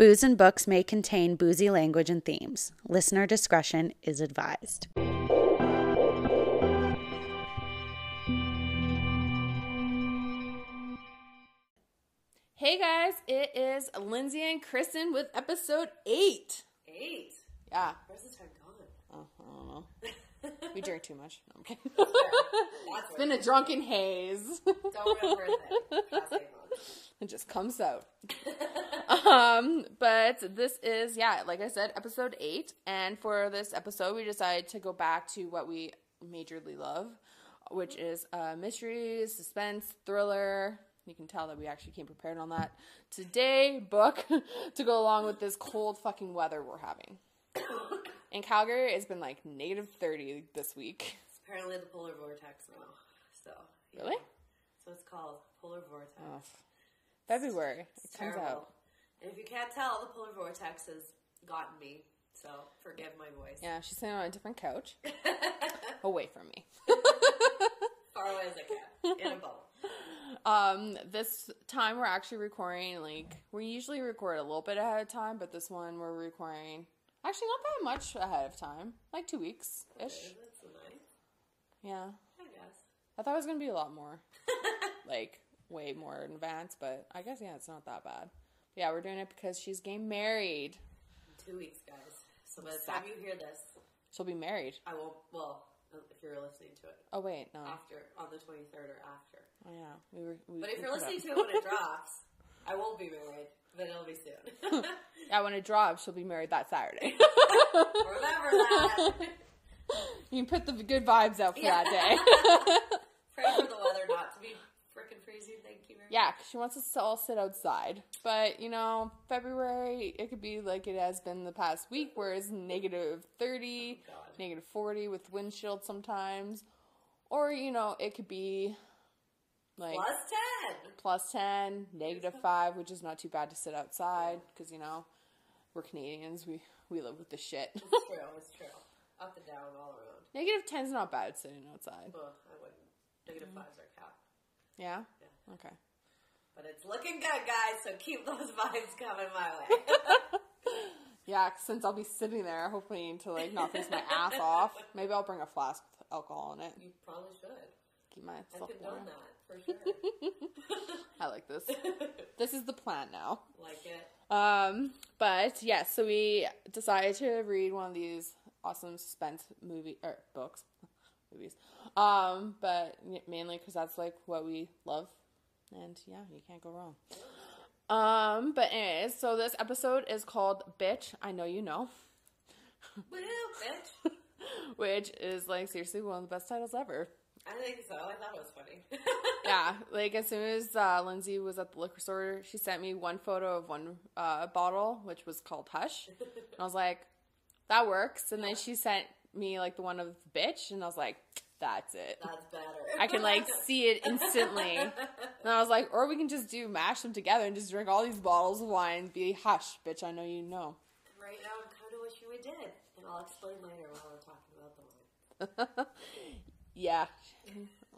Booze and books may contain boozy language and themes. Listener discretion is advised. Hey guys, it is Lindsay and Kristen with episode eight. Eight. Yeah, Where's the time gone? oh, I don't know. We drink too much. No, I'm kidding. That's it's been a drunken haze. Don't remember that. Passing on. it just comes out. um, but this is yeah, like I said, episode eight, and for this episode, we decided to go back to what we majorly love, which is uh, mysteries, suspense, thriller. You can tell that we actually came prepared on that today book to go along with this cold fucking weather we're having. In Calgary, it's been like negative thirty this week. It's apparently the polar vortex now. So. yeah. Really? So it's called polar vortex. Oh, February. It It's comes terrible. out. And if you can't tell, the polar vortex has gotten me. So forgive my voice. Yeah, she's sitting on a different couch, away from me. Far away as I can. In a boat. Um, this time we're actually recording like we usually record a little bit ahead of time, but this one we're recording actually not that much ahead of time, like two weeks ish. Okay, That's nice. Yeah, I guess. I thought it was gonna be a lot more, like way more in advance, but I guess yeah, it's not that bad. Yeah, we're doing it because she's getting married. Two weeks, guys. So by the time you hear this, She'll be married. I won't. Well, if you're listening to it Oh wait, no. after on the 23rd or after. Oh yeah, we were. We, But if we you're listening up- to it when it drops, I won't be married, but it'll be soon. yeah, when it drops, she'll be married that Saturday. Remember that. you can put the good vibes out for Yeah. that day. Pray for the weather not to be freaking freezing. Thank you very Yeah, she wants us to all sit outside. But, you know, February, it could be like it has been the past week, where it's negative 30, Oh, negative 40 with windchill sometimes. Or, you know, it could be like Plus 10. plus 10, negative 5, which is not too bad to sit outside because, you know, we're Canadians. We, we live with the shit. It's true. It's true. Up and down, all around. negative 10 is not bad sitting outside. Ugh, I wouldn't. Negative mm-hmm. fives are cap. Yeah? Yeah. Okay. But it's looking good, guys, so keep those vibes coming my way. Yeah, since I'll be sitting there hoping to like not freeze my ass off, maybe I'll bring a flask with alcohol in it. you probably should. Keep my. I condone warm. that, for sure. I like this. this is the plan now. like it. Um, but yes, so we decided to read one of these awesome suspense movie or books, movies. Um, but mainly because that's like what we love, and yeah, you can't go wrong. Um, but anyways, so this episode is called "Bitch." I know you know. Woo, bitch. which is like seriously one of the best titles ever. I think so. I thought it was funny. Yeah, like as soon as uh, Lindsay was at the liquor store, she sent me one photo of one uh, bottle, which was called Hush, and I was like, "That works." And then she sent me like the one of Bitch, and I was like, "That's it." That's better. I can like see it instantly. And I was like, or we can just do mash them together and just drink all these bottles of wine and be hush, bitch. I know you know. Right now, I'm kind of wishing we did. And I'll explain later while we're talking about the wine. Yeah.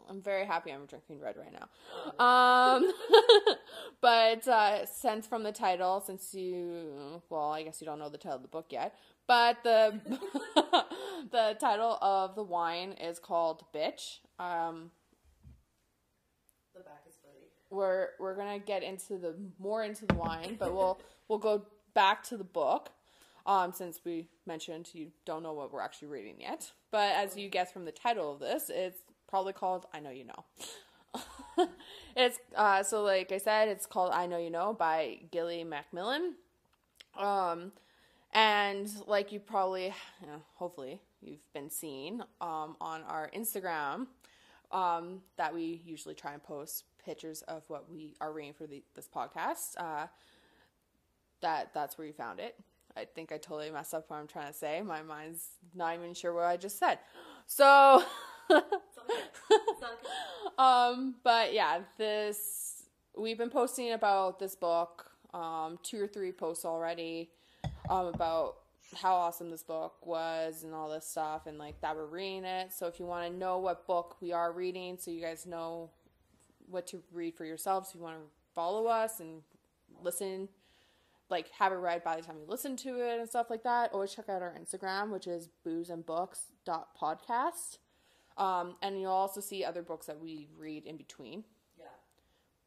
I'm very happy I'm drinking red right now. Um, but uh, since from the title, since you, well, I guess you don't know the title of the book yet, but the the title of the wine is called Bitch. Um, The back is funny. we're we're gonna get into the more into the wine, but we'll we'll go back to the book. Um, since we mentioned you don't know what we're actually reading yet, but as you guess from the title of this, it's probably called "I Know You Know." it's uh, so like I said, it's called "I Know You Know" by Gilly Macmillan. Um, and like you probably, you know, hopefully, you've been seeing um, on our Instagram um, that we usually try and post pictures of what we are reading for the, this podcast. Uh, that that's where you found it. I think I totally messed up what I'm trying to say. My mind's not even sure what I just said. So, It's okay. Um, but yeah, this we've been posting about this book, um, two or three posts already, um, about how awesome this book was and all this stuff, and like that we're reading it. So if you want to know what book we are reading, so you guys know what to read for yourselves, if you want to follow us and listen like have it read by the time you listen to it and stuff like that, always check out our Instagram, which is boozeandbooks.podcast. Um, and you'll also see other books that we read in between, Yeah.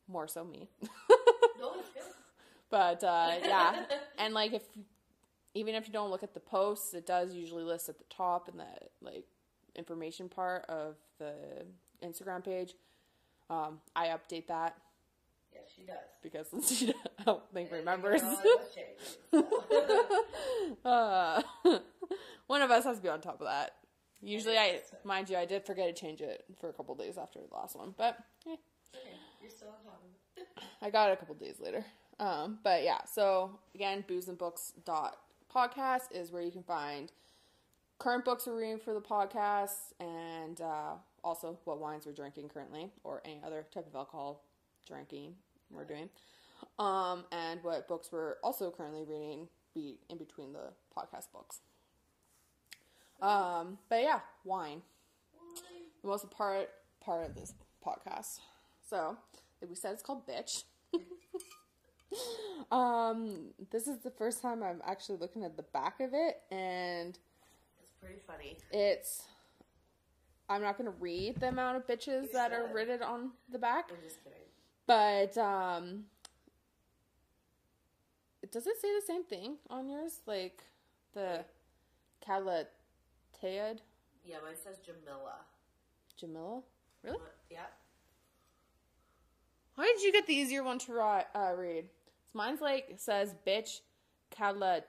more so me. No. But uh, yeah, and like if even if you don't look at the posts, it does usually list at the top in the like information part of the Instagram page. Um, I update that Yeah, she does. because she I don't think And remembers. you know, it was changing, so. uh, one of us has to be on top of that. Usually, I mind you, I did forget to change it for a couple days after the last one, but eh, Okay, You're still on top of it. I got it a couple days later. Um, but yeah, so again, booze and books dot podcast is where you can find current books we're reading for the podcast and uh, also what wines we're drinking currently or any other type of alcohol drinking we're doing. Um, and what books we're also currently reading be in between the podcast books. Um, but yeah, wine the most part part of this podcast. So, like we said, it's called bitch. um, this is the first time I'm actually looking at the back of it, and It's pretty funny. it's. I'm not gonna read the amount of bitches that are written on the back, I'm just kidding. but um, does it say the same thing on yours? Like the Calatead Yeah, mine says Jamila. Jamila? Really? Yeah. Why did you get the easier one to ri- uh, read? So mine's like says bitch Calatayad.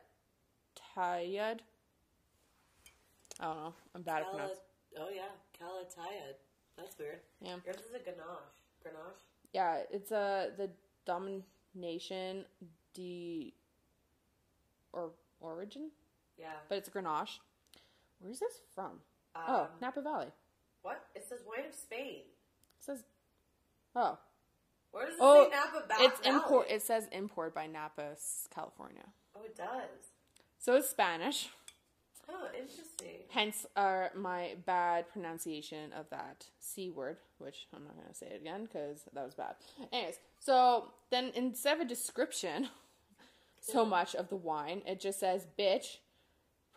I don't know. I'm bad at pronouncing. oh yeah, Calatayad. That's weird. Yeah, Yours is a ganache. Grenache. yeah. It's uh, the domination de or origin, Yeah. but it's a Grenache. Where's this from? Um, oh, Napa Valley. What? It says wine of Spain. It says. Oh, Where does it oh, say Napa ba- it's Valley? import. It says import by Napa, California. Oh, it does. So it's Spanish. Oh, interesting. Hence, uh, my bad pronunciation of that C word, which I'm not going to say it again because that was bad. Anyways, so then instead of a description, so much of the wine, it just says bitch,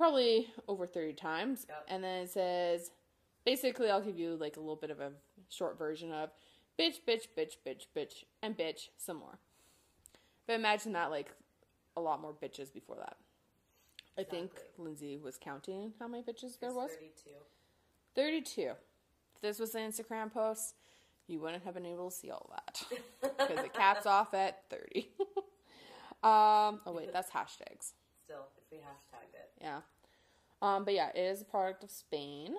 probably over 30 times. Yep. And then it says, basically, I'll give you like a little bit of a short version of bitch, bitch, bitch, bitch, bitch, and bitch, some more. But imagine that like a lot more bitches before that. I think Lindsay was counting how many bitches there was. 32. 32. If this was an Instagram post, you wouldn't have been able to see all that. Because it caps off at 30. um, oh, wait, that's hashtags. Still, we hashtagged it. Yeah. Um, but yeah, it is a product of Spain.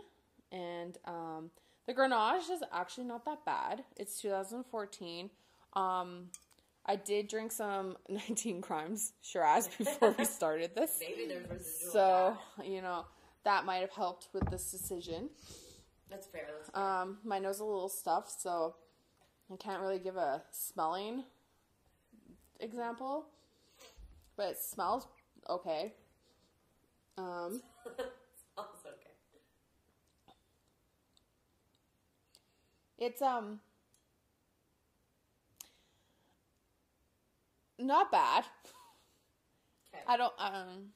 And um, the Grenache is actually not that bad. It's 2014. Um, I did drink some 19 Crimes Shiraz before we started this. Maybe there's residual. So, you know, that might have helped with this decision. That's fair. That's fair. Um, my nose is a little stuffed, so I can't really give a smelling example, but it smells okay. Um, Smells okay. it's um not bad. Okay. I don't um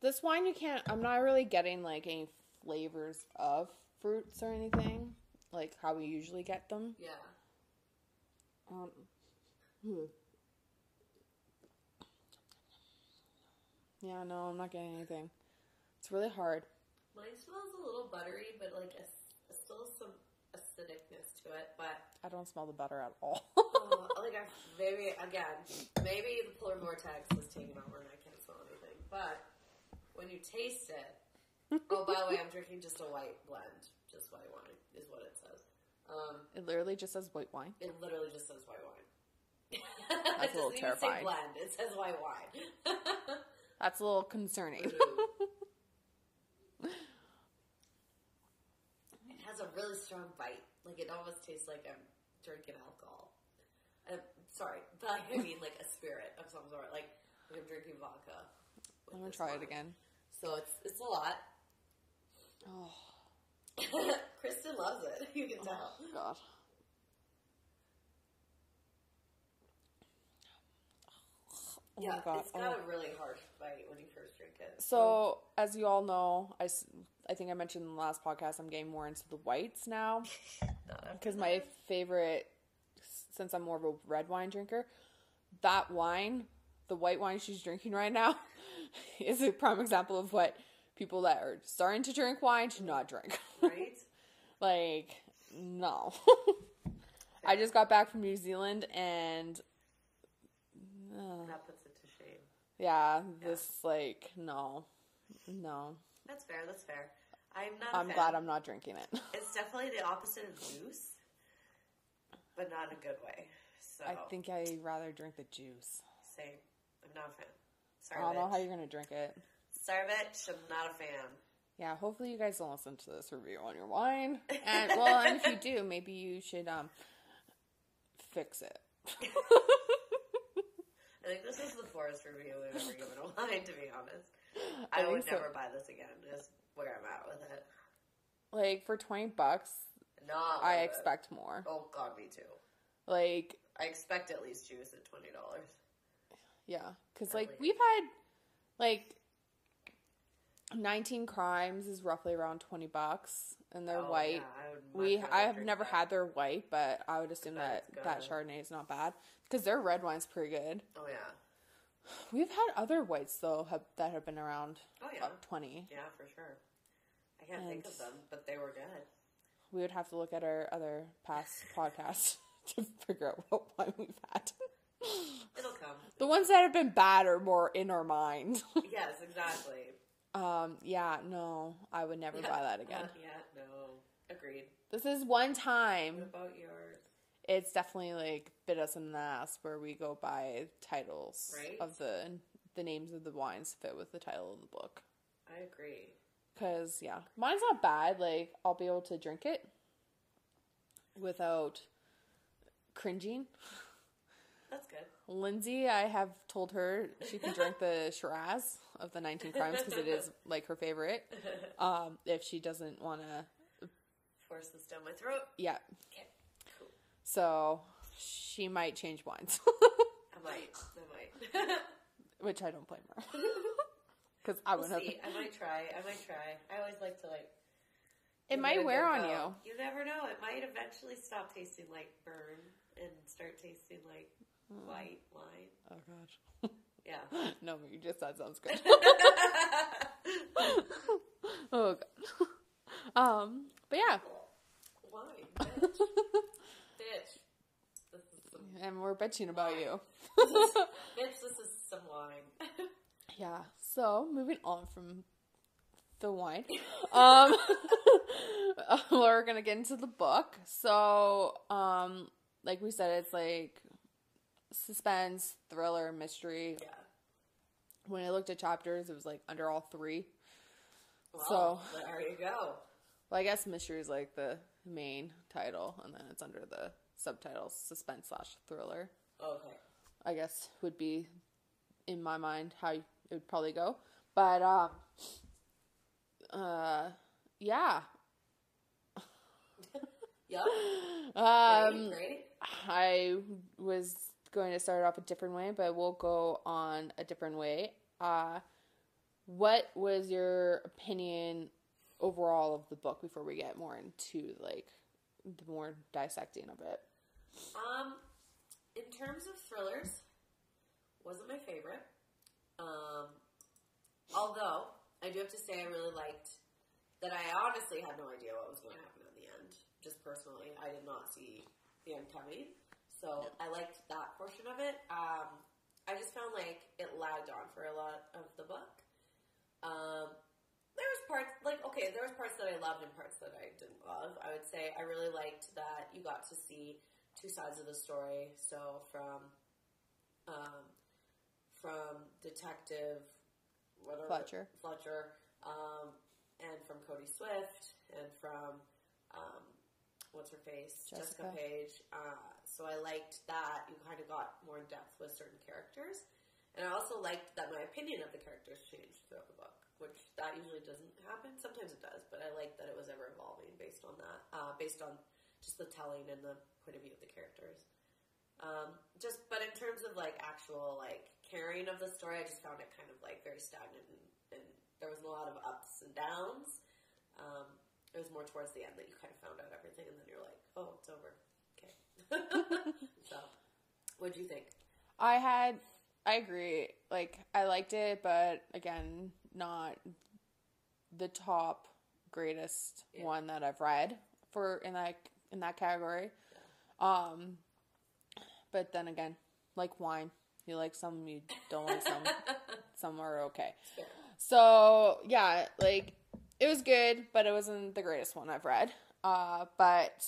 this wine you can't I'm not really getting like any flavors of fruits or anything like how we usually get them. Yeah. Um, hmm. Yeah, no, I'm not getting anything. It's really hard. Mine smells a little buttery, but like a, still some acidicness to it. But I don't smell the butter at all. oh, like I maybe again, maybe the polar vortex is taking over and I can't smell anything. But when you taste it, oh by the way, I'm drinking just a white blend, just white wine is what it says. Um, it literally just says white wine. it literally just says white wine. That's a little it terrifying. blend. It says white wine. That's a little concerning. it has a really strong bite. Like it almost tastes like I'm drinking alcohol. Uh, sorry, but I mean like a spirit of some sort. Like, like I'm drinking vodka. I'm gonna try it again. So it's it's a lot. Oh, Kristen loves it. You can tell. God. Oh yeah, my god. it's oh got oh. a really harsh bite when you first drink it. So, as you all know, I, I think I mentioned in the last podcast, I'm getting more into the whites now because my favorite, since I'm more of a red wine drinker, that wine, the white wine she's drinking right now, is a prime example of what people that are starting to drink wine should not drink. right? like, no. I just got back from New Zealand and That puts it to shame. Yeah, this like no, no. That's fair. That's fair. I'm not. I'm glad I'm not drinking it. It's definitely the opposite of juice, but not in a good way. So I think I'd rather drink the juice. same. I'm not a fan. Sorry. I don't know how you're gonna drink it. Sorry, bitch. I'm not a fan. Yeah, hopefully you guys don't listen to this review on your wine. And well, and if you do, maybe you should um fix it. Think this is the poorest review we've ever given a wine, to be honest. I, I would so. never buy this again. Is where I'm at with it. Like for twenty bucks, Not. I it. expect more. Oh God, me too. Like I expect at least juice at twenty dollars. yeah, because like least. we've had like nineteen crimes is roughly around twenty bucks, and they're Oh, white. yeah, I We I have never that. had their white, but I would assume that that. Chardonnay is not bad because their red wine's pretty good. Oh yeah. We've had other whites though have, that have been around Oh yeah. uh, twenty. Yeah, for sure. I can't think of them, but they were good. We would have to look at our other past podcasts to figure out what wine we've had. It'll come. The ones that have been bad are more in our mind. yes, exactly. Um, yeah, no, I would never buy that again. Yet. No. Agreed. This is one time. What about yours? It's definitely like bit us in the ass where we go buy titles Right. of the the names of the wines fit with the title of the book. I agree. Cause yeah, mine's not bad. Like I'll be able to drink it without cringing. That's good. Lindsay, I have told her she can drink the Shiraz of the 19 Crimes because it is like her favorite. Um, if she doesn't want to, Force this down my throat. yeah. Okay. Cool. So she might change wines, I might. I might. which I don't blame her. Because I we'll wouldn't see. have. I might try. I might try. I always like to like. It might wear on go. You never know. It might eventually stop tasting like burn and start tasting like. White wine. Oh gosh. Yeah. no, you just that sounds good. oh god. Um, but yeah, wine, bitch. bitch. This is some. and we're bitching about you. Bitch, this is some wine. Yeah. So moving on from the wine, um, we're gonna get into the book. So, um, like we said, it's like suspense, thriller, mystery. yeah. When I looked at chapters, it was like under all three. Well, So- there you go. Well, I guess mystery is like the main title, and then it's under the subtitle suspense slash thriller. Okay. I guess would be in my mind how it would probably go. But um uh yeah. Yep. Um great, great. I was going to start off a different way, but we'll go on a different way. Uh what was your opinion overall of the book before we get more into like the more dissecting of it? Um, in terms of thrillers, wasn't my favorite. Um, although I do have to say I really liked that. I honestly had no idea what was going to happen at the end. Just personally, I did not see the end coming, so I liked that portion of it. Um, I just found like it lagged on for a lot of the book. Um, there was parts like okay, there was parts that I loved and parts that I didn't love. I would say I really liked that you got to see two sides of the story. So from um, from detective whatever Fletcher. Fletcher, um, and from Cody Swift, and from um, what's her face Jessica. Jessica, Page. Uh, so I liked that you kind of got more in depth with certain characters. And I also liked that my opinion of the characters changed throughout the book, which that usually doesn't happen. Sometimes it does, but I liked that it was ever evolving based on that, uh, based on just the telling and the point of view of the characters. Um, just, but in terms of like actual like carrying of the story, I just found it kind of like very stagnant, and, and there wasn't a lot of ups and downs. More towards the end that you kind of found out everything, and then you're like, oh, it's over. Okay. so, what'd you think? I had, I agree. Like, I liked it, but again, not the top greatest Yeah. one that I've read for in that in that category. Um, but then again, like wine, you like some, you don't like some. some are okay. So yeah, like it was good, but it wasn't the greatest one I've read. Uh, but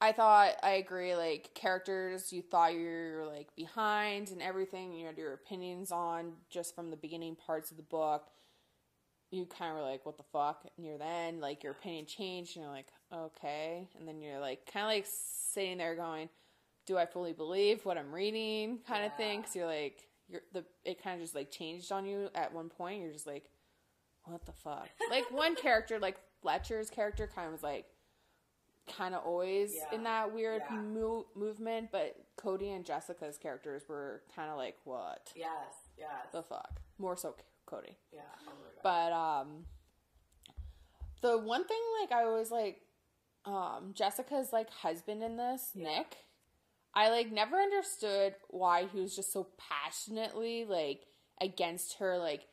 I thought I agree. Like characters, you thought you were like behind and everything. You had your opinions on just from the beginning parts of the book. You kind of were like, "What the fuck?" Near the end, like your opinion changed, and you're like, "Okay," and then you're like, kind of like sitting there going, "Do I fully believe what I'm reading?" Kind of thing. Because you're like, you're the it kind of just like changed on you at one point. You're just like, "What the fuck?" like one character, like Fletcher's character, kind of was like kind of always Yeah. in that weird Yeah. mo- movement, but Cody and Jessica's characters were kind of like, what Yes, yes, the fuck? More so Cody. yeah. Oh. But um the one thing like I was like um Jessica's like husband in this, Yeah. Nick, I like never understood why he was just so passionately like against her like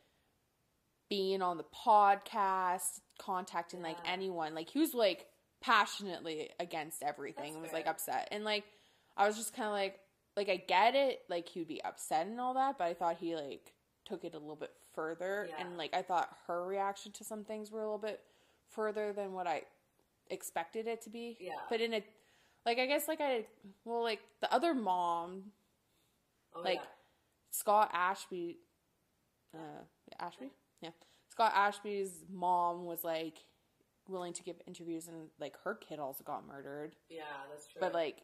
being on the podcast, contacting like anyone. Like he was like passionately against everything and was like upset. And like I was just kind of like like I get it, like he would be upset and all that, but I thought he like took it a little bit further Yeah. and like I thought her reaction to some things were a little bit further than what I expected it to be. Yeah. But in a like I guess like I well like the other mom oh, like yeah. Scott Ashby, uh, Ashby, yeah. Scott Ashby's mom was like willing to give interviews, and like her kid also got murdered. yeah, that's true. But like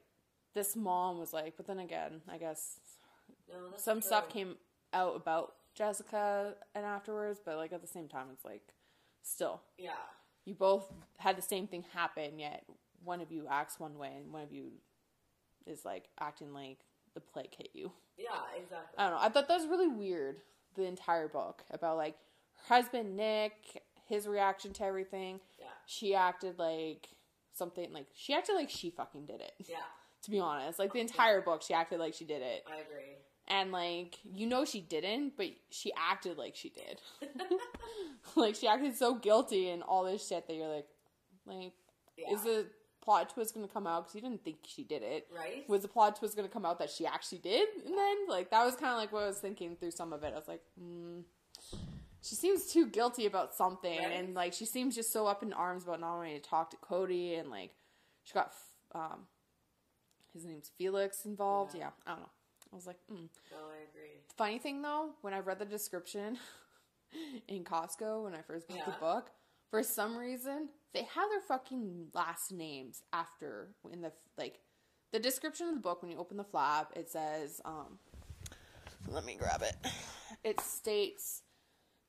this mom was like, but then again, I guess no, some stuff came out about Jessica and afterwards, but like at the same time, it's like still Yeah, you both had the same thing happen, yet one of you acts one way and one of you is like acting like the plague hit you. yeah, exactly. I don't know. I thought that was really weird. The entire book about like husband Nick, his reaction to everything. yeah, She acted like something like she acted like she fucking did it. yeah, To be honest, like the entire book, she acted like she did it, I agree. and like you know she didn't, but she acted like she did. like she acted so guilty and all this shit that you're like, like Yeah. is the plot twist gonna come out because you didn't think she did it? Right? was the plot twist going to come out that she actually did and then like that was kind of like what i was thinking through some of it i was like mm, she seems too guilty about something Right. and like she seems just so up in arms about not wanting to talk to cody and like she got um his name's felix involved Yeah. yeah, i don't know i was like mm. No, I agree. funny thing though when i read the description in costco when i first bought Yeah. the book for some reason they have their fucking last names after in the like the description of the book when you open the flap it says um let me grab it it states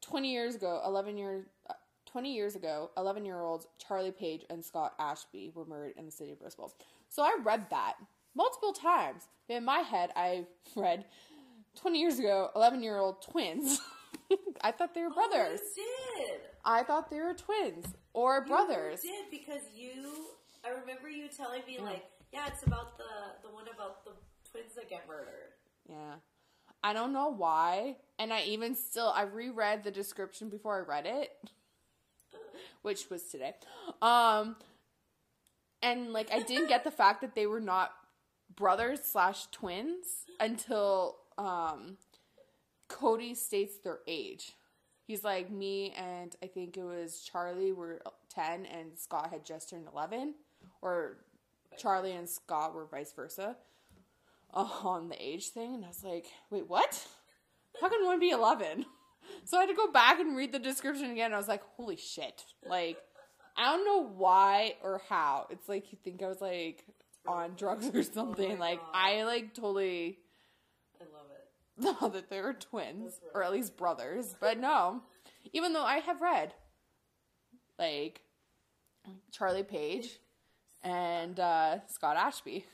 20 years ago 11 years uh, 20 years ago 11 year olds charlie page and scott ashby were murdered in the city of bristol so i read that multiple times in my head i read 20 years ago 11 year old twins i thought they were brothers Oh, you did. i thought they were twins or brothers You did because you. I remember you telling me like, yeah, it's about the the one about the twins that get murdered. Yeah. I don't know why. And I even still I reread the description before I read it, which was today. Um and like I didn't get the fact that they were not brothers slash twins until um Cody states their age. He's like me and I think it was Charlie were 10 and Scott had just turned 11 or Charlie and Scott were vice versa on the age thing, and I was like, wait, what? How can one be 11? So I had to go back and read the description again. And I was like, holy shit. Like, I don't know why or how. It's like you think I was like on drugs or something. like, God. I like totally I love it. thought that they were twins, That's or at least brothers. But no. Even though I have read, like, Charlie Page and uh, Scott Ashby.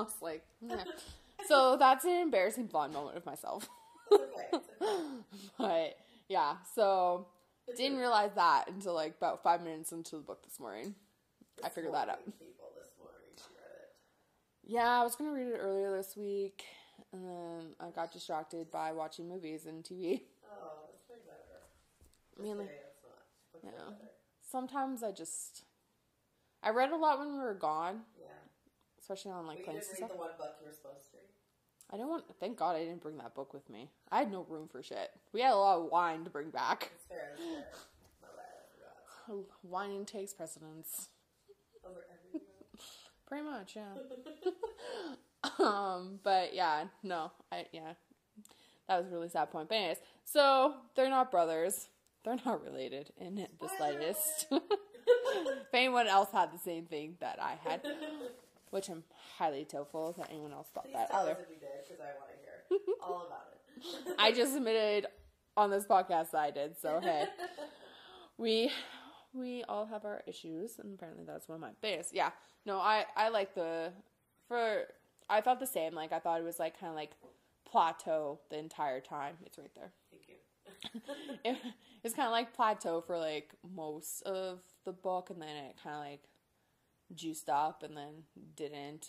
I was like, "Meh." so that's an embarrassing blonde moment of myself. It's okay. It's okay. but yeah, so didn't realize that until like about five minutes into the book this morning. I figured that out. Morning, People this morning she read it. Yeah, I was gonna read it earlier this week, and then I got distracted by watching movies and TV. Oh, that's way better. Just Mainly- not. It's Yeah. better. Sometimes I just I read a lot when we were gone, Yeah. Especially on like planes and stuff. the one book you were supposed to read. I don't want. Thank God I didn't bring that book with me. I had no room for shit. We had a lot of wine to bring back. It's fair. It's fair. My bad. I forgot. Wine takes precedence. Over everything. Pretty much, yeah. um, but yeah, no, I yeah, that was a really sad point. But anyways, so they're not brothers. They're not related in the slightest. if anyone else had the same thing that I had, which I'm highly doubtful that anyone else thought Please that tell either. us if you did, because I want to hear all about it. I just admitted on this podcast that I did, so hey. We we all have our issues and apparently that's one of my biggest. Yeah. No, I I like the for I thought the same. Like I thought it was like kind of like plateau the entire time. It's right there. Thank you. It, it's kind of like plateau for like most of the book and then it kind of like juiced up and then didn't.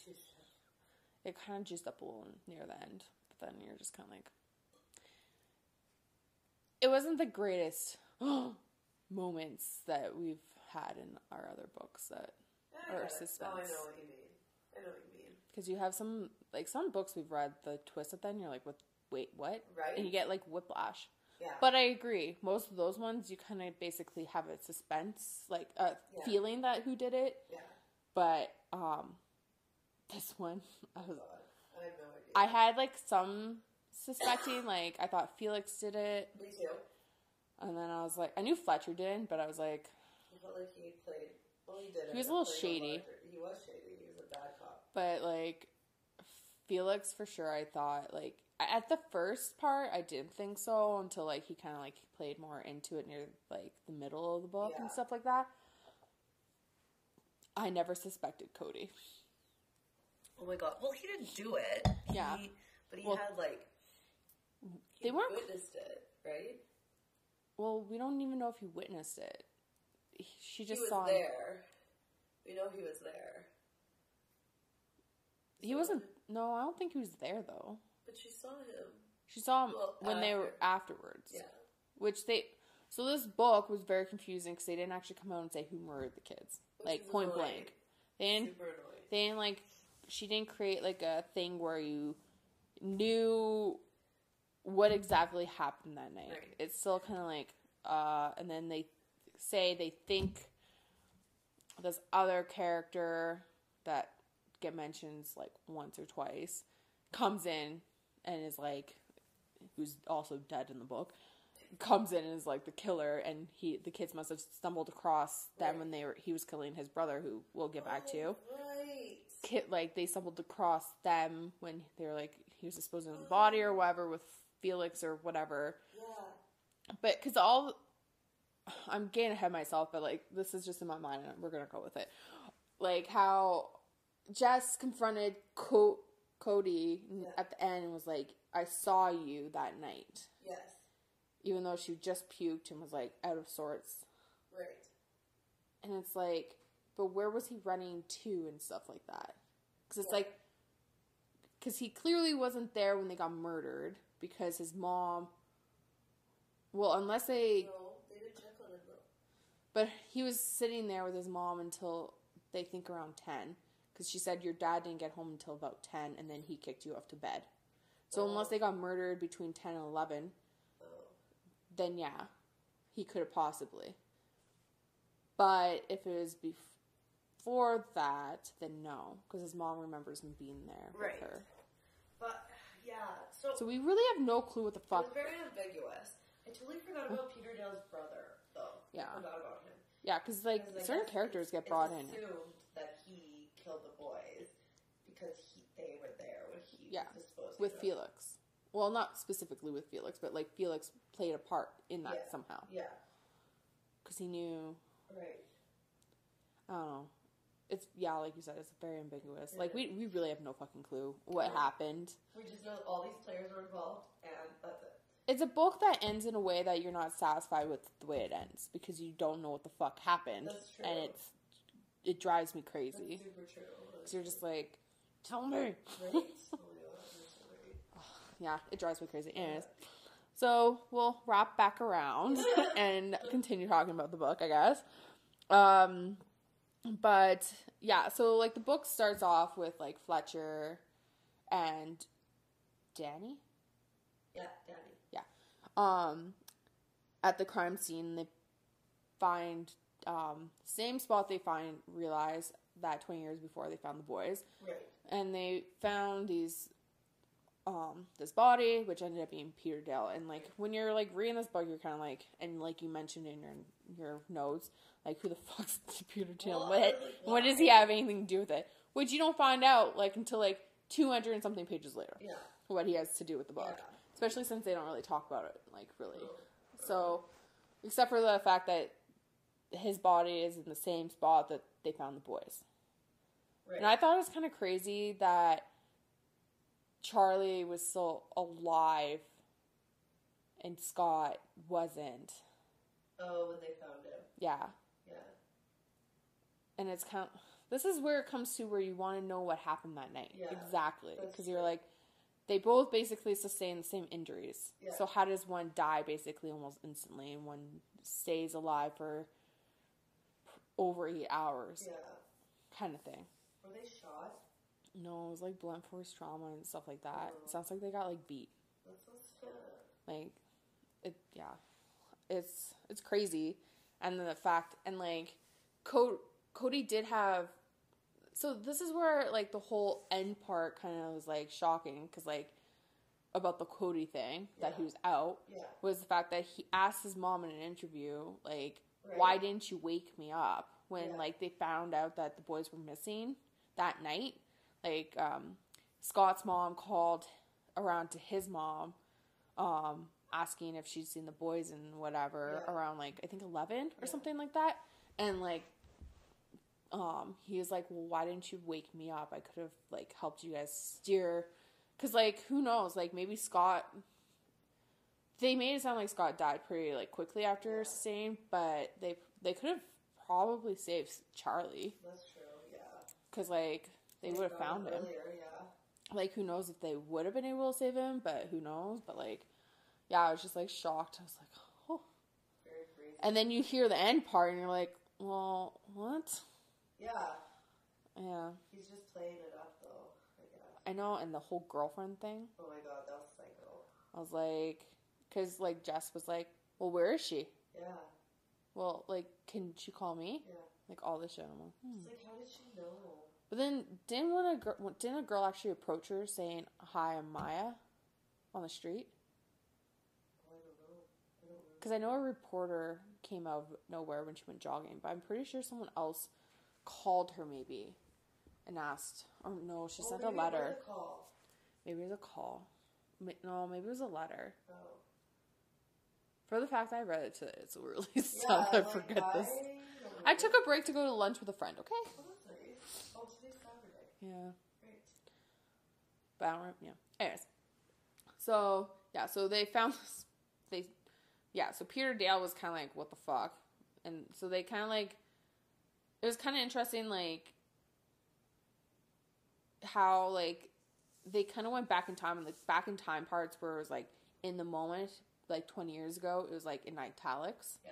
It kind of juiced up a little near the end, but then you're just kind of like it wasn't the greatest moments that we've had in our other books that I it. suspense. Oh, I know what you mean. I know what you mean. because you have some like some books we've read the twist at the end you're like what wait what Right. and you get like whiplash Yeah. but i agree most of those ones you kind of basically have a suspense like a Yeah. feeling that who did it yeah. But um this one i was I have no idea. i had like some suspecting like i thought felix did it Me too. and then i was like i knew fletcher didn't but i was like I felt like he played. Well, he did. He was a little shady. He was shady. He was a bad cop. but like felix for sure i thought like at the first part i didn't think so until like he kind of like played more into it near like the middle of the book and stuff like that i never suspected cody Oh my god. Well, he didn't do it. Yeah. He, but he Well, had like. He they weren't- witnessed it, right? well we don't even know if he witnessed it He- she just he was saw him there. We know he was there. he wasn't no i don't think he was there though But she saw him. she saw him Well, when they were uh, afterwards Yeah. which they so this book was very confusing because they didn't actually come out and say who murdered the kids Which like point annoying. blank they didn't Super annoying. they didn't like she didn't create like a thing where you knew what exactly happened that night Right. it's still kind of like uh and then they say they think this other character that get mentions like once or twice comes in and is like who's also dead in the book comes in and is like the killer and he the kids must have stumbled across them Right. when they were he was killing his brother who we'll get back to Oh, Right. kid like they stumbled across them when they were like he was disposing of the body or whatever with Felix or whatever. Yeah. But because all I'm getting ahead of myself, but like this is just in my mind, and we're gonna go with it. Like how Jess confronted Co- Cody Yeah. at the end and was like, "I saw you that night," Yes. Even though she just puked and was like out of sorts. Right. And it's like, but where was he running to and stuff like that? Because it's Yeah. like, because he clearly wasn't there when they got murdered because his mom. Well, unless they, No, they didn't check on him though. but he was sitting there with his mom until they think around ten, because she said your dad didn't get home until about ten, and then he kicked you off to bed. So unless they got murdered between ten and eleven, Oh. Then yeah, he could have possibly. But if it was before that, then no, because his mom remembers him being there Right. with her. But yeah, so, So we really have no clue what the fuck. it was very ambiguous. I totally forgot about Peter Dale's brother, though. Yeah. I forgot about him. Yeah, because like 'Cause certain characters get brought in. it's assumed that he killed the boys because he, they were there when he Yeah, with. Felix. Well, not specifically with Felix, but like Felix played a part in that Yeah. somehow Yeah, because he knew. right. I don't know. it's yeah, like you said, it's very ambiguous. Like we we really have no fucking clue what happened. We just know all these players were involved, and that's it. It's a book that ends in a way that you're not satisfied with the way it ends because you don't know what the fuck happened, That's true. and it's it drives me That's crazy. super true. So you're just like, tell me. Right? oh my god, you're so right. Yeah, it drives me crazy. Anyways, so we'll wrap back around and continue talking about the book, I guess. Um, but yeah, so like the book starts off with like Fletcher and Danny. Yeah, Danny. um, at the crime scene. They find um, same spot they find realize that 20 years before they found the boys, Right. and they found these um this body which ended up being Peter Dale. And like when you're like reading this book you're kind of like and like you mentioned in your your notes like who the fuck's Peter Dale what? what does he have anything to do with it? Which you don't find out like until like 200 and something pages later. Yeah. what he has to do with the book. Yeah. especially since they don't really talk about it like really. So except for the fact that his body is in the same spot that they found the boys. Right. and I thought it was kind of crazy that Charlie was still alive and Scott wasn't. oh, when they found him. Yeah. Yeah. And it's kind of, this is where it comes to where you want to know what happened that night. Yeah, exactly. Because you're like, they both basically sustain the same injuries. Yeah. So how does one die basically almost instantly and one stays alive for over eight hours? Yeah. Kind of thing. Were they shot? No, it was like blunt force trauma and stuff like that. Oh. Sounds like they got like beat. That sounds sad. like it yeah it's it's crazy and then the fact and like Co- cody did have so this is where like the whole end part kind of was like shocking because like about the cody thing that he was out Yeah. was the fact that he asked his mom in an interview like Right. why didn't you wake me up when Yeah. like they found out that the boys were missing that night like um scott's mom called around to his mom um asking if she'd seen the boys and whatever Yeah. around like i think 11 or Yeah. something like that and like um he was like well why didn't you wake me up i could have like helped you guys steer because like who knows like maybe scott they made it sound like scott died pretty like quickly after Yeah. staying but they they could have probably saved charlie That's true. Yeah. because like they would have found him earlier. Yeah. like who knows if they would have been able to save him but who knows but like yeah i was just like shocked i was like oh Very crazy. and then you hear the end part and you're like well what yeah. yeah He's just playing it up though. I guess. i know and the whole girlfriend thing Oh my god, that was psycho. i was like because like jess was like well where is she Yeah. well like can she call me Yeah. like all this shit i'm like hmm. It's like, how did she know? But then didn't one a girl didn't a girl actually approach her saying hi i'm maya on the street Oh, I don't know. I don't know. Because I know a reporter came out of nowhere when she went jogging, but I'm pretty sure someone else called her maybe and asked, or no, she Oh, sent maybe a it was letter. a. Maybe it was a call. No, maybe it was a letter. Oh. For the fact I read it today, it's really Yeah, sad I forget I this. I took a break to go to lunch with a friend, okay? Oh, that's nice. Oh, today's Saturday. Yeah. Great. But I don't yeah. Anyways. So, yeah, so they found this, they, yeah, so Peter Dale was kind of like, what the fuck? And so they kind of like, it was kind of interesting, like, how, like, they kind of went back in time, and the back in time parts where it was, like, in the moment, like 20 years ago, it was, like, in italics. Yeah.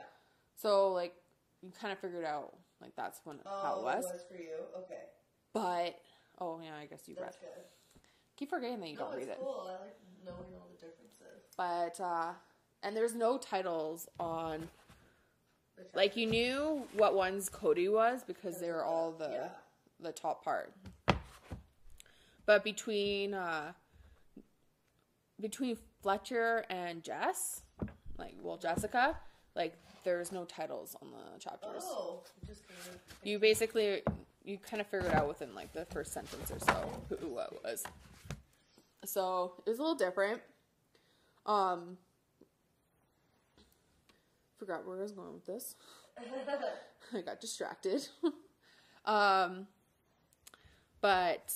So, like, you kind of figured out, like, that's when, Oh, how it oh, was. for you. Okay. But, oh, yeah, I guess you read. That's good. Keep forgetting that you no, don't read it's it. cool. I like knowing all the differences. but uh and there's no titles on The like you knew what ones Cody was because they were all the Yeah. the top part. But between uh between Fletcher and Jess, like well Jessica, like there's no titles on the chapters. Oh, just kind of. You basically you kind of figured out within like the first sentence or so who, what was. So it was a little different. Um, forgot where I was going with this. I got distracted. Um, but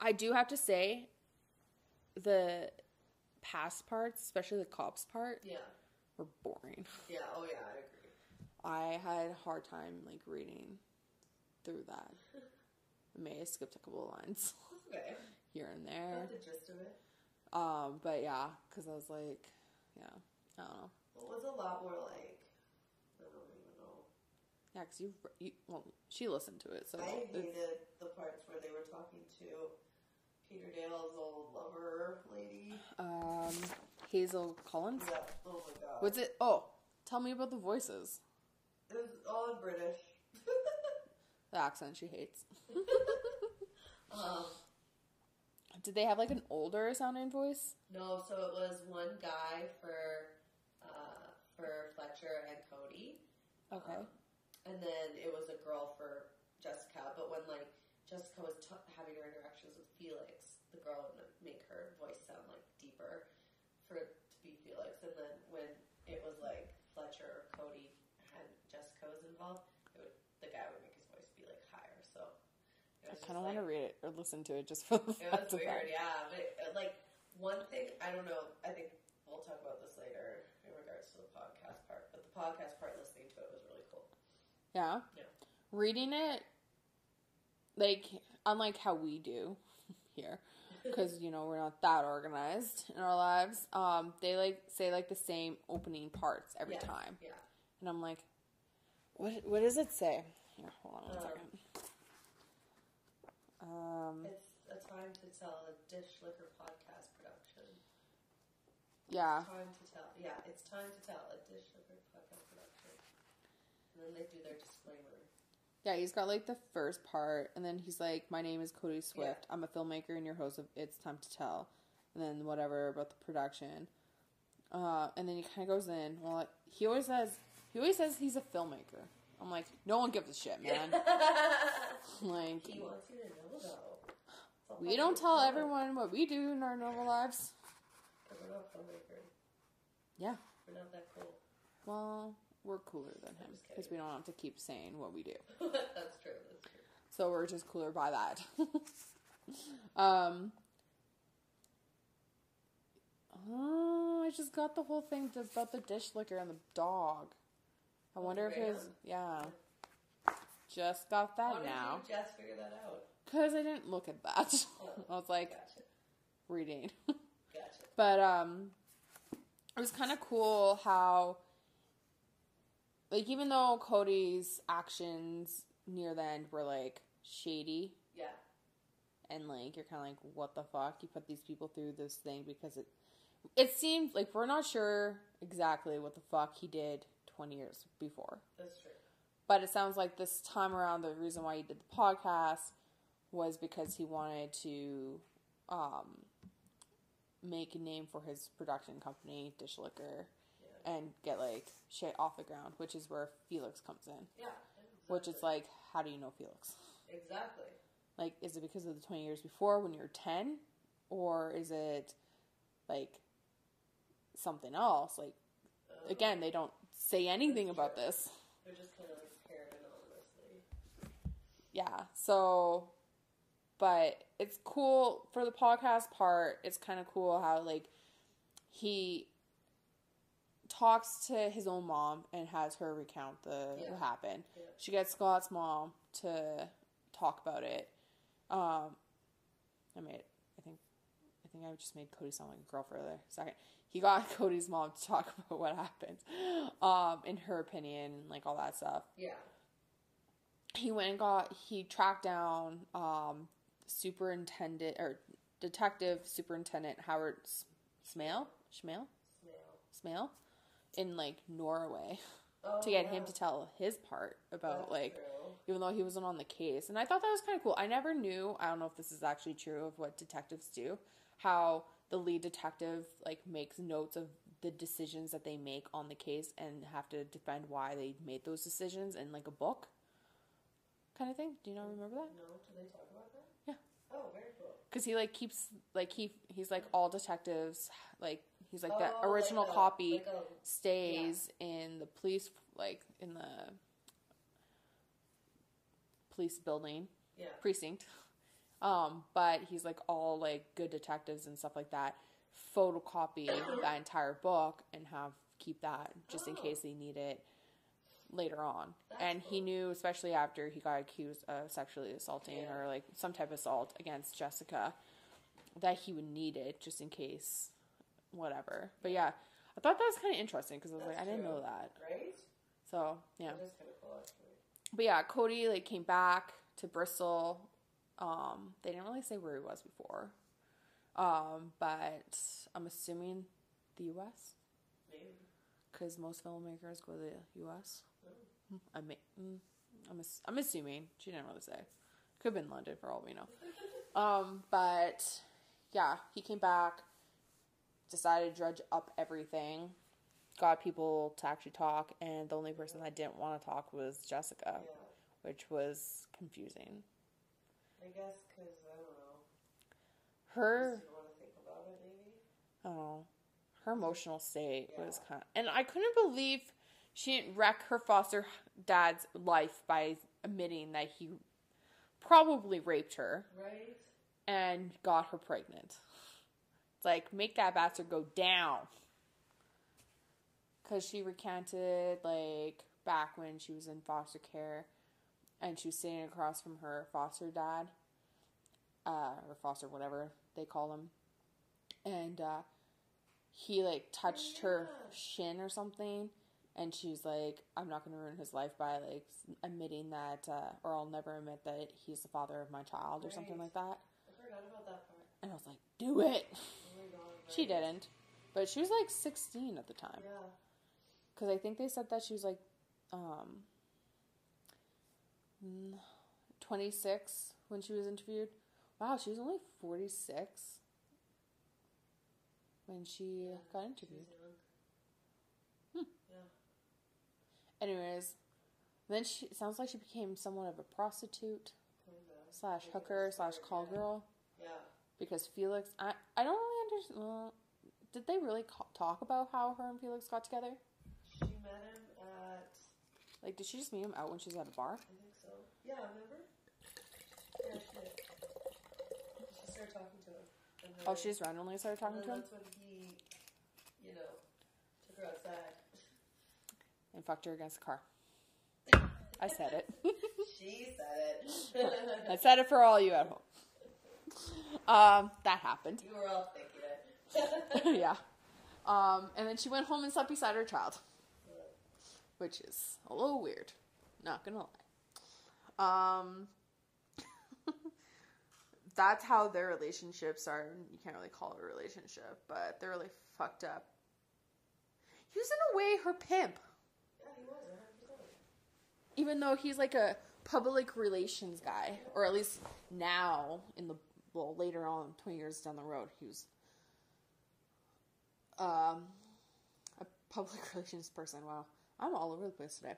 I do have to say, the past parts, especially the cops part, Yeah. were boring. Yeah. Oh yeah, I agree. I had a hard time like reading through that. I may have skipped a couple of lines Okay. here and there. the gist of it. Um, but yeah, because I was like, yeah, I don't know. Well, it was a lot more like I don't even know. Yeah, because you, you, well, she listened to it, so I hated the parts where they were talking to Peter Dale's old lover lady. um, Hazel Collins. Yeah. Oh my god. Was it? Oh, tell me about the voices. It was all in British. The accent she hates. um, Did they have like an older sounding voice? no, so it was one guy for uh, for Fletcher and Cody. Okay. Um, and then it was a girl for Jessica, but when like Jessica was t- having her interactions with Felix, the girl would make her voice sound like deeper for it to be Felix. And then when it was like Fletcher or Cody and Jessica was involved, it would, the guy would make his voice be like higher. So it I was kind of just, want to read it or listen to it just for the It was weird, yeah. But it, like one thing, I don't know. I think we'll talk about this later in regards to the podcast part. But the podcast part, listening to it was really cool. Yeah. Yeah. Reading it, like, unlike how we do here, because, you know, we're not that organized in our lives, um, they, like, say, like, the same opening parts every time. Yeah. And I'm like, what, what does it say? Here, hold on one Um, second. Um, It's a time to tell a dish liquor podcast production. yeah. Time to tell, yeah, it's time to tell a dish liquor podcast production. And then they do their disclaimer. Yeah, he's got like the first part, and then he's like, "My name is Cody Swift. I'm a filmmaker and your host of It's Time to Tell," and then whatever about the production. Uh, and then he kind of goes in. Well, he always says he always says he's a filmmaker. I'm like, no one gives a shit, man. like, He wants you to know though. It's we don't tell cool. everyone what we do in our normal lives. We're not filmmakers. Yeah. We're not that cool. Well, we're cooler than him because we don't have to keep saying what we do. that's true. That's true. So we're just cooler by that. um. Oh, I just got the whole thing about the dish liquor and the dog. I wonder if his yeah. Just got How that did now you just figure that out? because I didn't look at that. Oh, I was like Gotcha. reading, Gotcha. but um, it was kind of cool how like even though Cody's actions near the end were like shady Yeah. and like you're kind of like what the fuck you put these people through this thing because it it seemed like we're not sure exactly what the fuck he did 20 years before That's true. but it sounds like this time around the reason why he did the podcast was because he wanted to um make a name for his production company dish liquor Yeah. and get like shit off the ground which is where felix comes in Yeah. which is like how do you know felix Exactly. like, is it because of the 20 years before when you're 10? Or is it like something else? Like, Um, again, they don't say anything about this. They're just kind of like anonymously. Yeah. So, but it's cool for the podcast part. It's kind of cool how, like, he talks to his own mom and has her recount the Yeah. what happened. Yeah. She gets Scott's mom to talk about it. Um, I made, I think, I think I just made Cody sound like a girl for a second. He got Cody's mom to talk about what happened, um, in her opinion, like all that stuff. Yeah. He went and got, he tracked down, um, superintendent or detective superintendent Howard S- Smale, Schmale, Smale, in like Norway Oh, to get him to tell his part about That's like true. even though he wasn't on the case. And I thought that was kind of cool. I never knew, I don't know if this is actually true of what detectives do, how the lead detective like makes notes of the decisions that they make on the case and have to defend why they made those decisions in like a book kind of thing. Do you not remember that? No, do they talk about that? Yeah. Oh, very cool. Cuz he like keeps like he he's like all detectives like he's like Oh, original like a- copy like a- stays in the police like in the police building Yeah. precinct. Um, but he's like all like good detectives and stuff like that. Photocopy that entire book and have keep that just in Oh. case they need it later on. That's and he cool. knew, especially after he got accused of sexually assaulting Yeah. or like some type of assault against Jessica, that he would need it just in case, whatever. But yeah, I thought that was kind of interesting because I was like, I didn't know that. Right? So yeah cool, but yeah, Cody like came back to Bristol. Um, they didn't really say where he was before. Um, but I'm assuming the U.S. Maybe. because most filmmakers go to the U.S. Oh. Mm, I'm I'm assuming she didn't really say. Could have been London for all we know. Um, but yeah, he came back, decided to dredge up everything, got people to actually talk, and the only person that didn't want to talk was Jessica Yeah. which was confusing. I guess because, I don't know. Her, Just didn't want to think about it, maybe? I her emotional state was kind of, and I couldn't believe she didn't wreck her foster dad's life by admitting that he probably raped her Right? and got her pregnant. It's like make that bastard go down. Cause she recanted like back when she was in foster care, and she was sitting across from her foster dad, uh, or foster whatever they call him, and uh, he like touched her shin or something, and she's like, "I'm not gonna ruin his life by like admitting that, uh, or I'll never admit that he's the father of my child or something like that." I forgot about that part. And I was like, "Do it." Oh god. She didn't, but she was like 16 at the time. Yeah. Because I think they said that she was like um, 26 when she was interviewed. Wow, she was only 46 when she got She interviewed. young. Hmm. Yeah. Anyways, then she sounds like she became somewhat of a prostitute slash hooker slash call yeah. girl Yeah. because Felix. I I don't really understand. Well, did they really ca- talk about how her and Felix got together? She met him at, Like, did she just meet him out when she was at a bar? I think so. Yeah, remember? Yeah, she did. She started talking to him. Then, Oh, she just randomly started talking to him that's when he, you know, took her outside. and fucked her against the car. I said it. She said it. I said it for all you at home. Um, that happened. you were all thinking it. yeah. Um, and then she went home and slept beside her child, which is a little weird. Not gonna lie. Um, that's how their relationships are. You can't really call it a relationship, but they're really fucked up. He was in a way her pimp, Yeah, he was. even though he's like a public relations guy, or at least now in the well later on, twenty years down the road, he was um a public relations person. Wow, I'm all over the place today,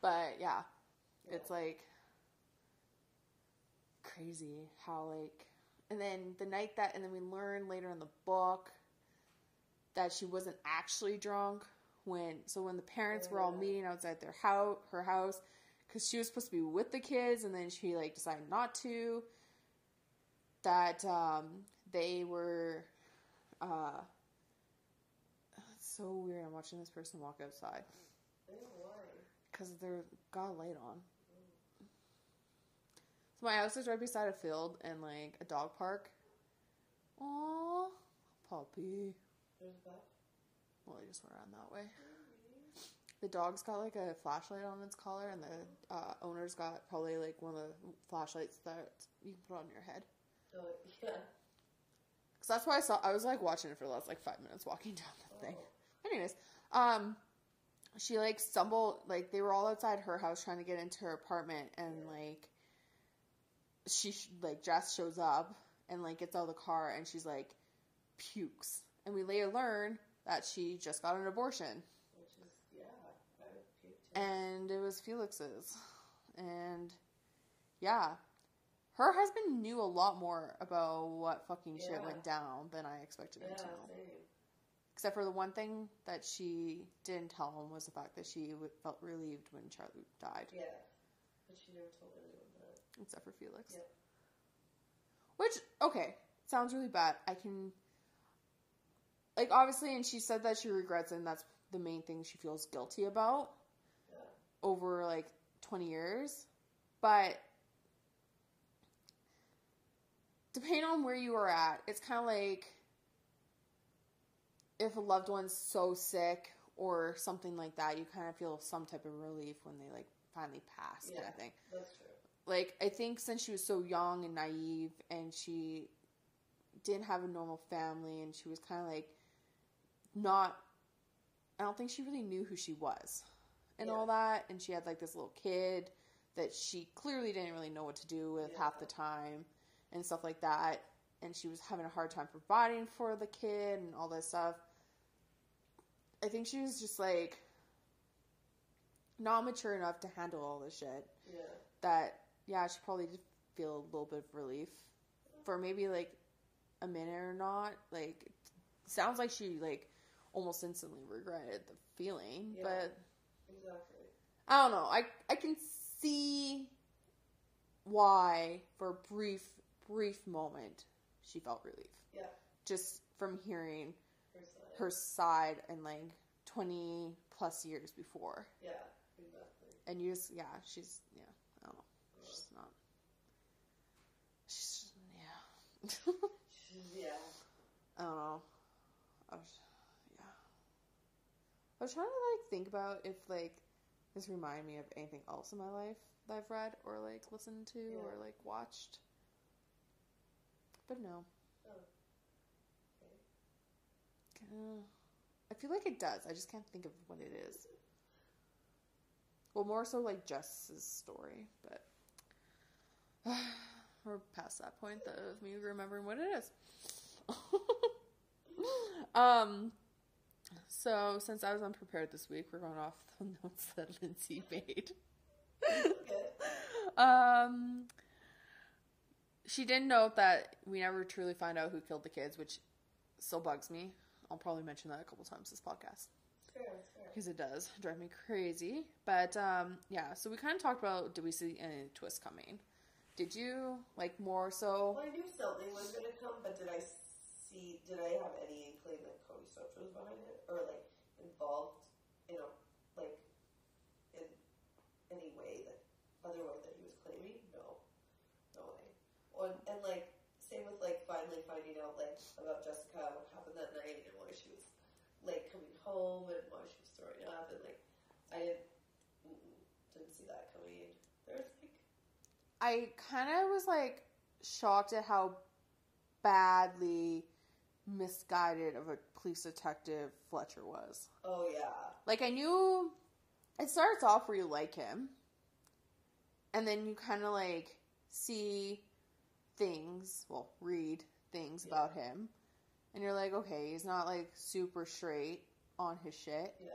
but yeah, it's like crazy how like, and then the night that, and then we learn later in the book that she wasn't actually drunk when so when the parents were all meeting outside their house her house because she was supposed to be with the kids and then she like decided not to that um they were uh it's so weird i'm watching this person walk outside. I don't know why. because they're got a light on so my house is right beside a field and like a dog park Aww, puppy There's that. well i just ran that way the dog's got like a flashlight on its collar and the uh, owner's got probably like one of the flashlights that you can put on your head Oh, yeah. Cause that's why I saw. I was like watching it for the last like five minutes, walking down the thing. Anyways, um, she like stumbled. Like they were all outside her house trying to get into her apartment, and like she sh- like Jess shows up and like gets out of the car, and she's like pukes, and we later learn that she just got an abortion, Which is, yeah, I would puke too. and it was Felix's, and yeah. Her husband knew a lot more about what fucking shit went down than I expected him to know. same. Except for the one thing that she didn't tell him was the fact that she felt relieved when Charlie died. Yeah. But she never told that. Except for Felix. Yep. Which okay, sounds really bad. I can like obviously, and she said that she regrets it, and that's the main thing she feels guilty about Yeah. over like twenty years. But depending on where you are at, it's kind of like if a loved one's so sick or something like that, you kind of feel some type of relief when they like finally pass, kind Yeah. of thing That's true. Like I think since she was so young and naive and she didn't have a normal family and she was kind of like not I don't think she really knew who she was and Yeah. all that and she had like this little kid that she clearly didn't really know what to do with half the time and stuff like that and she was having a hard time providing for the kid and all this stuff I think she was just like not mature enough to handle all this shit Yeah. that yeah, she probably did feel a little bit of relief for maybe like a minute or not. Like, sounds like she like almost instantly regretted the feeling, Yeah. but Exactly. I don't know. I I can see why for a brief brief moment she felt relief Yeah. just from hearing Her side. her side and like 20 plus years before Yeah. Exactly. and you just yeah she's yeah i don't know she's not she's yeah. Yeah. i don't know. I was yeah. I was trying to like think about if like this reminded me of anything else in my life that i've read or like listened to Yeah. or like watched. But no. Oh. Uh, i feel like it does. I just can't think of what it is. Well more so like jess's story but we're past that point of me remembering what it is um so since i was unprepared this week we're going off the notes that lindsay made um she did note that we never truly find out who killed the kids which still bugs me i'll probably mention that a couple times this podcast It's fair. It's fair. because it does drive me crazy. But um, yeah, so we kind of talked about did we see any twists coming? Did you like more so? Well, I knew something was going to come, but did I see? Did I have any inkling that Cody Stokes was behind it, or like involved in a like in any way that other way that he was claiming? No, no way. And like same with like finally finding out like about Jessica, what happened that night, and why she was like coming home, and why she was throwing up, and like I didn't mm-mm, didn't see that coming. There's like I kind of was like shocked at how badly misguided of a police detective Fletcher was. oh yeah. Like I knew it starts off where you like him, and then you kind of like see things, well, read things Yeah. about him, and you're like, okay, he's not like super straight on his shit. Yeah.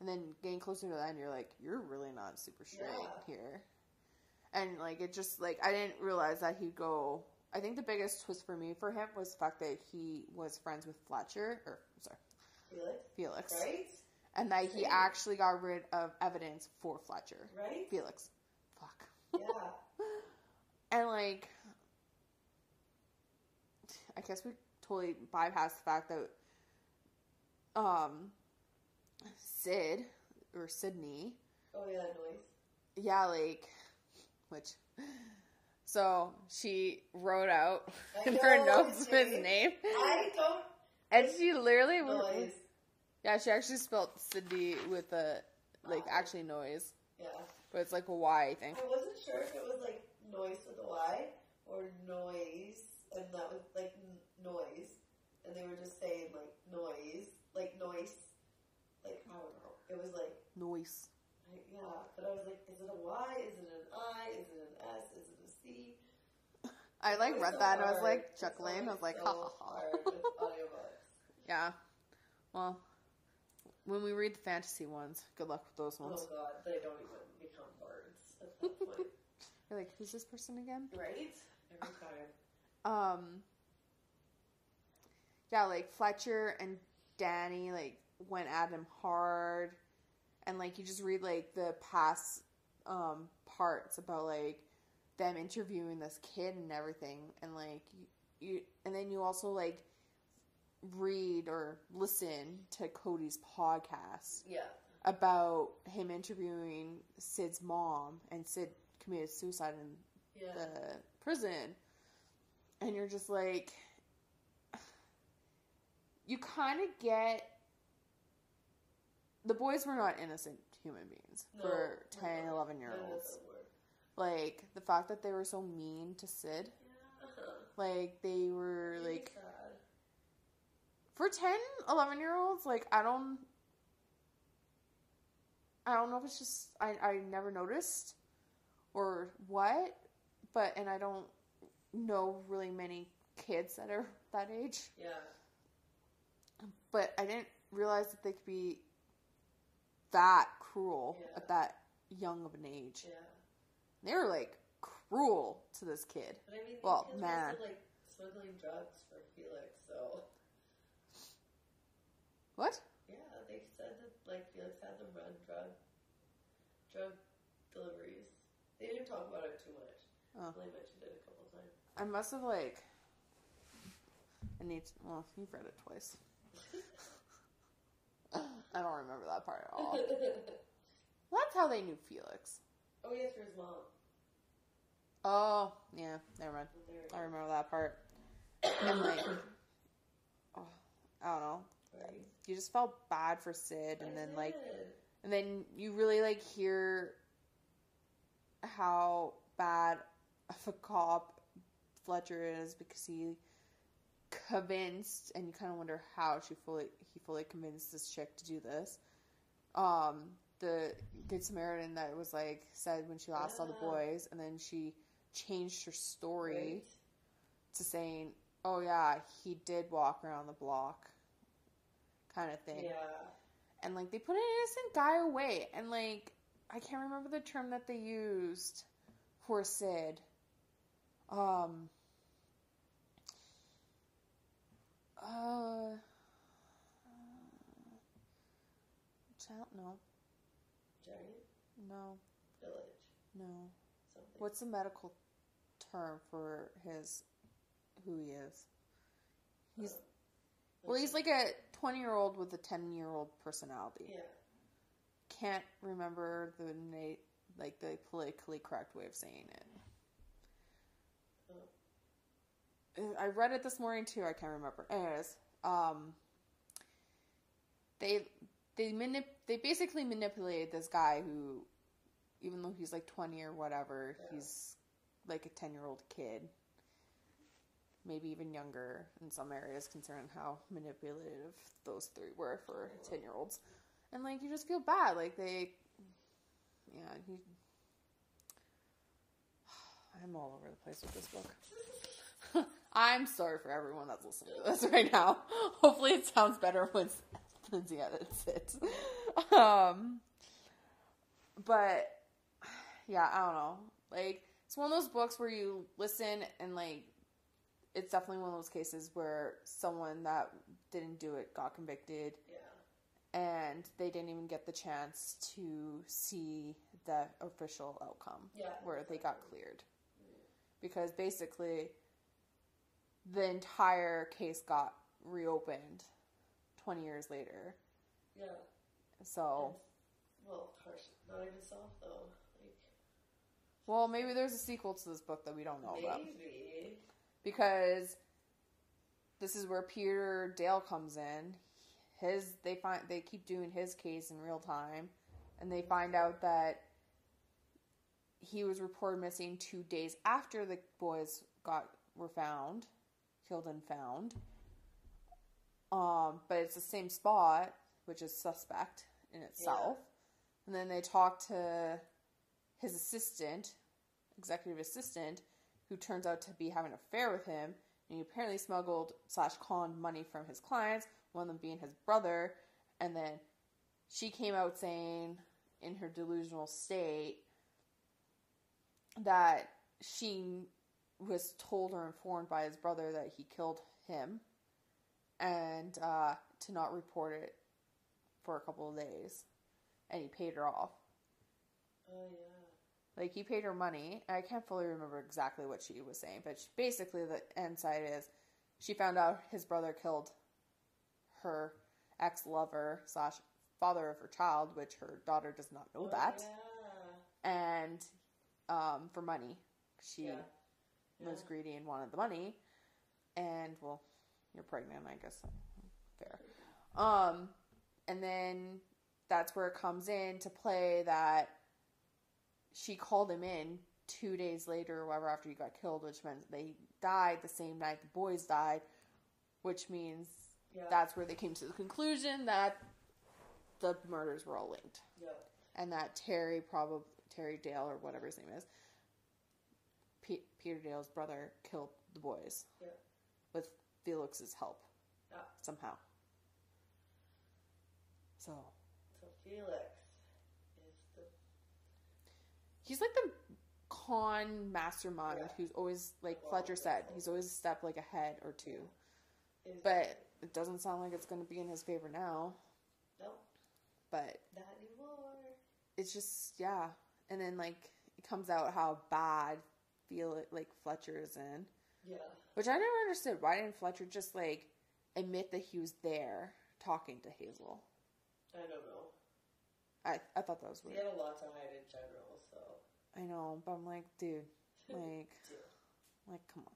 And then getting closer to the end, you're like, you're really not super straight Yeah. here. And like it just like I didn't realize that he'd go. I think the biggest twist for me for him was the fact that he was friends with Fletcher or sorry Felix. Felix, Right? and that he actually got rid of evidence for Fletcher. Right? Felix, fuck. Yeah. And like, I guess we totally bypassed the fact that um Sid or Sydney Oh yeah, noise. yeah, like, which, so she wrote out in her notes his name, I don't and she literally, noise. yeah, she actually spelled Sydney with a like Oh. actually noise, Yeah. but it's like a Y, I think. I wasn't sure if it was like noise with a Y or noise, and that was like n- noise, and they were just saying like noise, like noise, like I don't know. It was like Noise. I, yeah, but I was like, is it a Y? Is it an I? Is it an S? Is it a C? I like read so that and I was like chuckling. I was like, so ha ha ha. hard. Yeah. Well, when we read the fantasy ones, good luck with those ones. Oh god, they don't even become words at that point. You're like, who's this person again? right? Every time. um yeah like fletcher and danny like went at him hard and like you just read like the past um parts about like them interviewing this kid and everything and like you, you and then you also like read or listen to Cody's podcast Yeah. about him interviewing Sid's mom and Sid committed suicide in Yeah. the prison and you're just like you kind of get the boys were not innocent human beings No, for no, 10 no. 11 year olds like the fact that they were so mean to sid Yeah. like they were like for 10 11 year olds like i don't i don't know if it's just i i never noticed or what but and i don't know really many kids that are that age Yeah. but i didn't realize that they could be that cruel Yeah. at that young of an age Yeah. they were like cruel to this kid But I mean, Well, kids man. were like smuggling drugs for Felix, so what yeah, they said that like Felix had them run drug drug deliveries. They didn't talk about it too much. Oh. They mentioned it a couple of times. I must have like. I need. To, well, you've read it twice. I don't remember that part at all. That's how they knew Felix. oh yes, through his mom. Oh yeah, never mind. I remember that part. And like, oh, I don't know. Right. You just felt bad for Sid, and I then like, and then you really like hear how bad of a cop Fletcher is because he convinced, and you kind of wonder how she fully he fully convinced this chick to do this. Um, the good Samaritan that was like said when she last saw the boys, and then she changed her story Right. to saying, "Oh yeah, he did walk around the block," kind of thing Yeah. and like they put an innocent guy away and like i can't remember the term that they used for sid um uh child no Giant no village. no Something. what's the medical term for his who he is he's well he's like a 20 year old with a 10 year old personality Yeah. can't remember the na- like the politically correct way of saying it. Oh. I read it this morning too. I can't remember. Anyways, um, they they manip- they basically manipulated this guy who, even though he's like twenty or whatever, Yeah. he's like a ten year old kid, maybe even younger in some areas, considering how manipulative those three were for ten year olds, and like you just feel bad, like they, yeah, he. I'm all over the place with this book. I'm sorry for everyone that's listening to this right now. Hopefully, it sounds better Lindsay edits it. Um, but yeah, I don't know. Like, it's one of those books where you listen and like, it's definitely one of those cases where someone that didn't do it got convicted Yeah. and they didn't even get the chance to see the official outcome Yeah. where they got cleared. Because basically, the entire case got reopened 20 years later. Yeah. So, Well, harsh. Not even soft though. Like well, maybe there's a sequel to this book that we don't know about. maybe. Because this is where Peter Dale comes in. His they find they keep doing his case in real time and they find out that he was reported missing 2 days after the boys got were found, killed and found. Um, but it's the same spot, which is suspect in itself. And then they talk to his assistant, executive assistant, who turns out to be having an affair with him. And he apparently smuggled slash conned money from his clients, one of them being his brother. And then she came out saying, in her delusional state, that she was told or informed by his brother that he killed him and uh, to not report it for a couple of days. And he paid her off. Oh yeah. Like he paid her money. I can't fully remember exactly what she was saying, but she, basically the end side is she found out his brother killed her ex lover slash father of her child, which her daughter does not know that, Yeah. and um, for money, she Yeah. was Yeah. greedy and wanted the money, and well, you're pregnant, I guess. Fair. Um, and then that's where it comes in to play that she called him in two days later or whatever after he got killed, which meant they died the same night the boys died, which means Yeah. that's where they came to the conclusion that the murders were all linked Yeah. and that Terry probably Terry Dale or whatever his name is, P- Peter Dale's brother killed the boys Yeah. with Felix's help Yeah. somehow. So So Felix is the he's like the con mastermind Yeah. who's always like Well, Fletcher said he's always a step like ahead or two, but it doesn't sound like it's going to be in his favor now. no But not anymore. it's just yeah, and then like it comes out how bad feel like Fletcher is in. Yeah. Which I never understood. Why didn't Fletcher just like admit that he was there talking to Hazel? I don't know. I I thought that was weird. He had a lot to hide in general, so I know, but I'm like, dude, like, Dude. like, come on.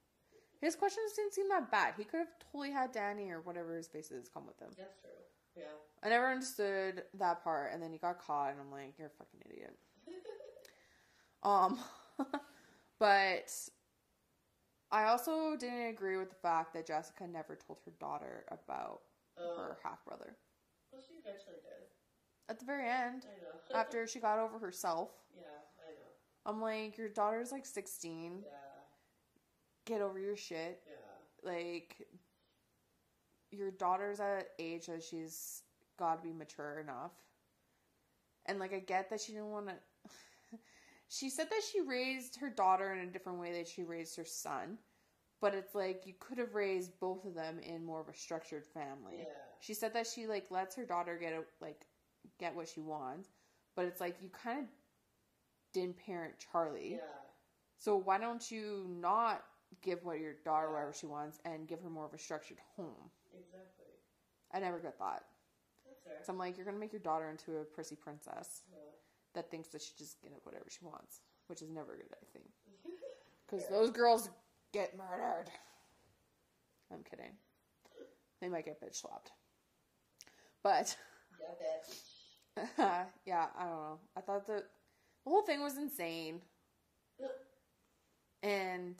His questions didn't seem that bad. He could have totally had Danny or whatever his face is come with him. that's true. Yeah. I never understood that part, and then he got caught, and I'm like, you're a fucking idiot. Um, but I also didn't agree with the fact that Jessica never told her daughter about Oh. her half brother. Well, she eventually did. At the very end, I know. after she got over herself, yeah, I know. I'm like, your daughter's like 16. Yeah. Get over your shit. Yeah. Like, your daughter's at age that she's got to be mature enough. And like, I get that she didn't want to. She said that she raised her daughter in a different way that she raised her son. But it's like you could have raised both of them in more of a structured family. Yeah. She said that she like lets her daughter get a, like get what she wants, but it's like you kind of didn't parent Charlie. Yeah. So why don't you not give what your daughter Yeah. whatever she wants and give her more of a structured home? Exactly. I never got that. So I'm like, you're gonna make your daughter into a prissy princess Yeah. That thinks that she just get whatever she wants, which is never a good, I think, because those girls get murdered. I'm kidding. They might get bitch slapped, but Yeah, bitch. yeah, I don't know. I thought the the whole thing was insane, and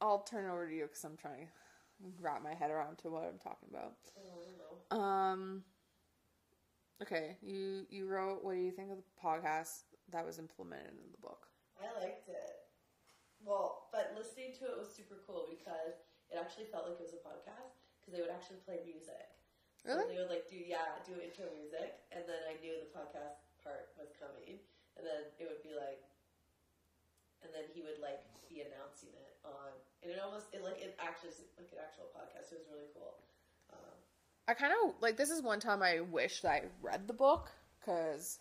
I'll turn it over to you because I'm trying to wrap my head around to what I'm talking about. I don't know. Um. Okay, you you wrote. What do you think of the podcast that was implemented in the book? I liked it. Well, but listening to it was super cool because it actually felt like it was a podcast because they would actually play music. So Really? they would like do yeah do intro music, and then I knew the podcast part was coming, and then it would be like, and then he would like be announcing it on, and it almost it like it actually like an actual podcast. It was really cool. I kind of like this is one time I wish that I read the book because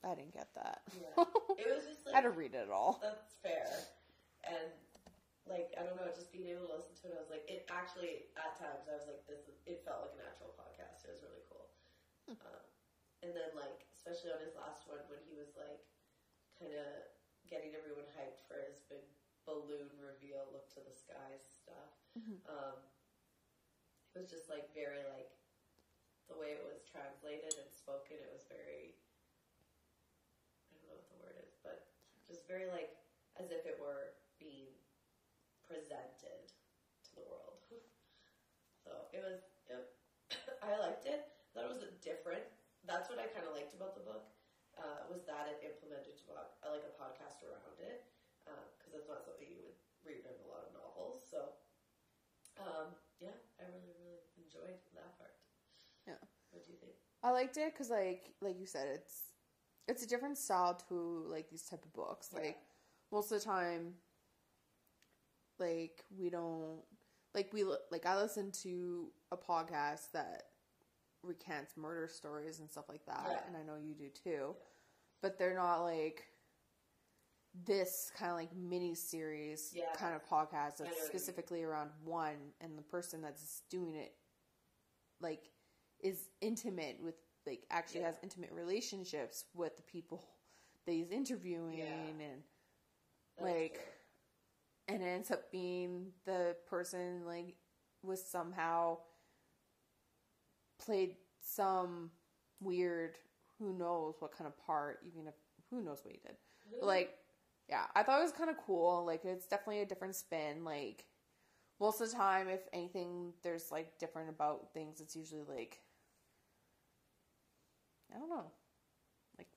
I didn't get that. Yeah. it was just like, I had to read it all. That's fair. And like I don't know, just being able to listen to it, I was like, it actually at times I was like, this. Is, it felt like an actual podcast. It was really cool. Um, and then like, especially on his last one when he was like, kind of getting everyone hyped for his big balloon reveal, look to the skies stuff. Um, it was just like very like the way it was translated and spoken. It was very I don't know what the word is, but just very like as if it were being presented to the world. so it was. It, I liked it. It was different. That's what I kind of liked about the book. Uh, was that it implemented uh, like a podcast around it because that's not something you would read in a lot of novels. So um, yeah, I really really enjoyed that part. Yeah. What do you think? I liked it because, like, like you said, it's it's a different style to like these type of books. Yeah. Like most of the time, like we don't like we like I listen to a podcast that recants murder stories and stuff like that, Yeah. and I know you do too. but they're not like this kind of like mini series Yeah. kind of podcast that's what you mean. specifically around one and the person that's doing it like is intimate with like actually Yeah. has intimate relationships with the people that he's interviewing Yeah. and That's like true. and it ends up being the person like was somehow played some weird who knows what kind of part even if who knows what he did but, like yeah i thought it was kind of cool like it's definitely a different spin like most of the time if anything there's like different about things it's usually like i don't know like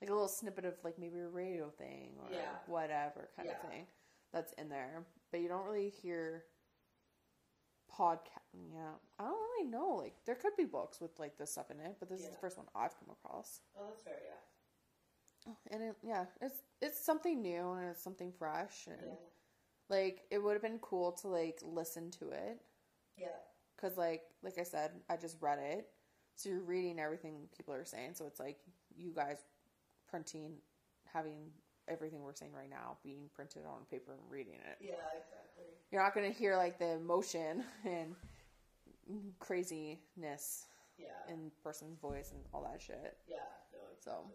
like a little snippet of like maybe a radio thing or Yeah. whatever kind Yeah. of thing that's in there but you don't really hear podcast yeah i don't really know like there could be books with like this stuff in it but this is the first one i've come across Oh, that's fair. Yeah. Oh, and it, yeah it's it's something new and it's something fresh and Yeah. like it would have been cool to like listen to it Yeah. because like like i said i just read it so you're reading everything people are saying so it's like you guys printing having everything we're saying right now being printed on paper and reading it Yeah. Exactly. you're not going to hear like the emotion and craziness Yeah. in person's voice and all that shit yeah. No. So.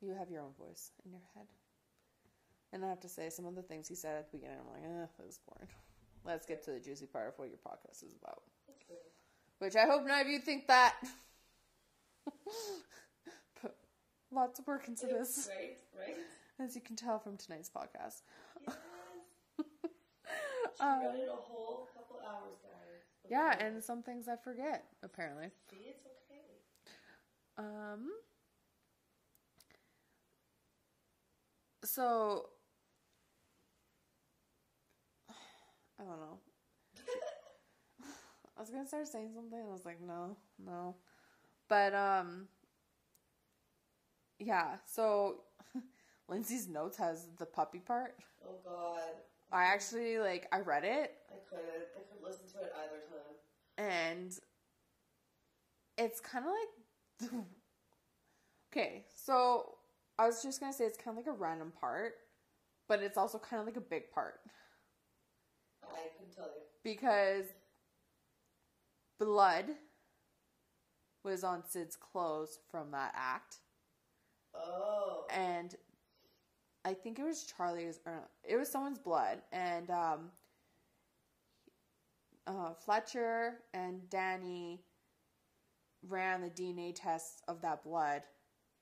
You have your own voice in your head and i have to say some of the things he said at the beginning i'm like eh, that was boring let's get to the juicy part of what your podcast is about. Which I hope none of you think that. Put lots of work into this, Right. Right. as you can tell from tonight's podcast. Yes. She Um, read it a whole couple hours, guys. yeah, and some things I forget apparently. see, it's okay. Um. So. I don't know. I was gonna start saying something, and I was like, no, no. But um. Yeah. So, Lindsay's notes has the puppy part. Oh God. I actually like. I read it, I couldn't. I couldn't listen to it either time. and it's kind of like okay so i was just gonna say it's kind of like a random part but it's also kind of like a big part I couldn't tell you. because blood was on sid's clothes from that act. Oh. and I think it was Charlie's or it was someone's blood. And um uh, Fletcher and Danny ran the DNA tests of that blood.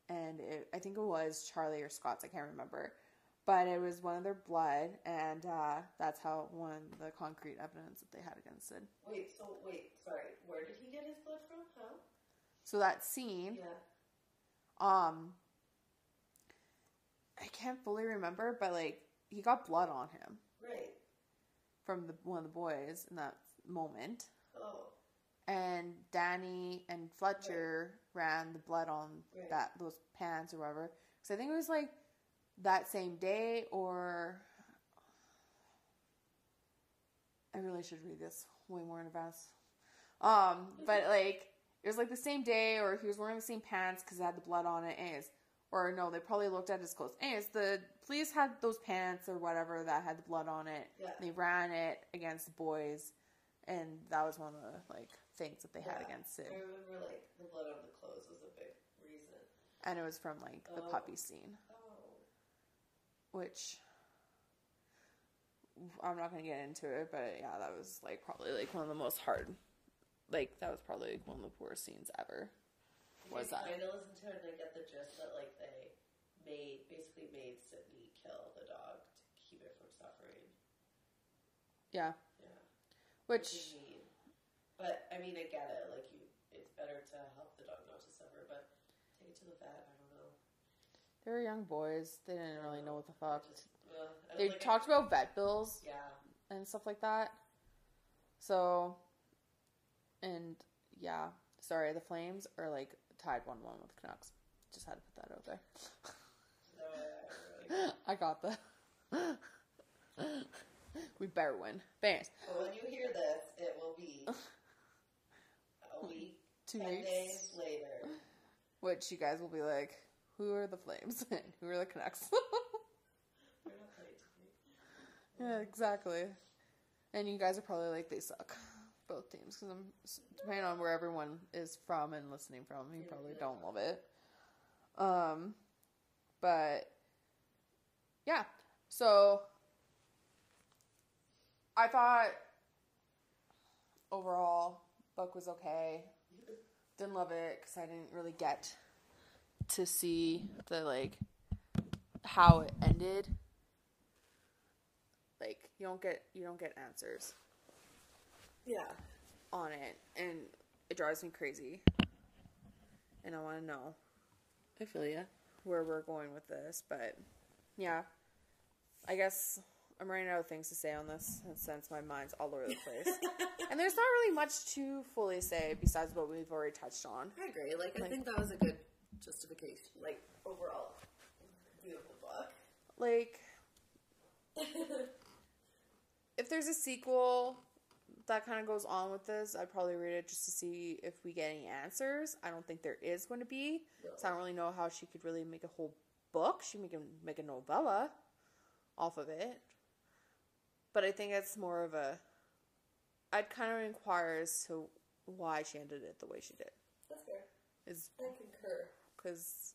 And it, I think it was Charlie or Scott's I can't remember but it was one of their blood and uh, that's how won the concrete evidence that they had against Sid Wait. So wait. Sorry. Where did he get his blood from? How? so that scene Yeah. um I can't fully remember but like he got blood on him Right. from the one of the boys in that moment. Oh. And Danny and Fletcher ran the blood on Right. that those pants or whatever. Because I think it was like that same day, or I really should read this way more in advance. Um, but like it was like the same day, or he was wearing the same pants because it had the blood on it. Anyways, or no, they probably looked at his clothes. Anyways, the police had those pants or whatever that had the blood on it. Yeah. They ran it against the boys, and that was one of the like things that they had against it. I remember like the blood on the clothes was a big reason. And it was from like the Oh. puppy scene. Which I'm not gonna get into it, but yeah, that was like probably like one of the most hard, like that was probably like one of the worst scenes ever. Was that? I listened to it and I get the gist that like they made basically made Sydney kill the dog to keep it from suffering. Yeah, Yeah. which. But I mean, I get it. Like you, it's better to help the dog not to suffer. But take it to the vet. I don't know. They were young boys. They didn't really know what the fuck. Uh, They like- talked about vet bills Yeah. and stuff like that. So, and yeah, sorry, the Flames are like tied one one with Canucks. Just had to put that out there. No, I, I really. I got the. we better win. Bangers. When you hear this, it will be a week, Two days later. Which you guys will be like, who are the Flames and who are the Canucks? Yeah, exactly. And you guys are probably like they suck, both teams, because I'm depending on where everyone is from and listening from, you probably don't love it. Um, but yeah, so I thought overall book was okay. Didn't love it because I didn't really get to see the like how it ended. Like you don't get you don't get answers Yeah. on it, and it drives me crazy. And I want to know I feel ya. where we're going with this, but yeah, I guess I'm running out of things to say on this since my mind's all over the place. and there's not really much to fully say besides what we've already touched on. I agree. Like, I think that was a good justification. Like, overall, beautiful book. Like, if there's a sequel that kind of goes on with this, I'd probably read it just to see if we get any answers. I don't think there is going to be, so I don't really know how she could really make a whole book. She make a, make a novella off of it, but I think it's more of a. I'd kind of inquire as to why she ended it the way she did. That's fair. Is I concur. Because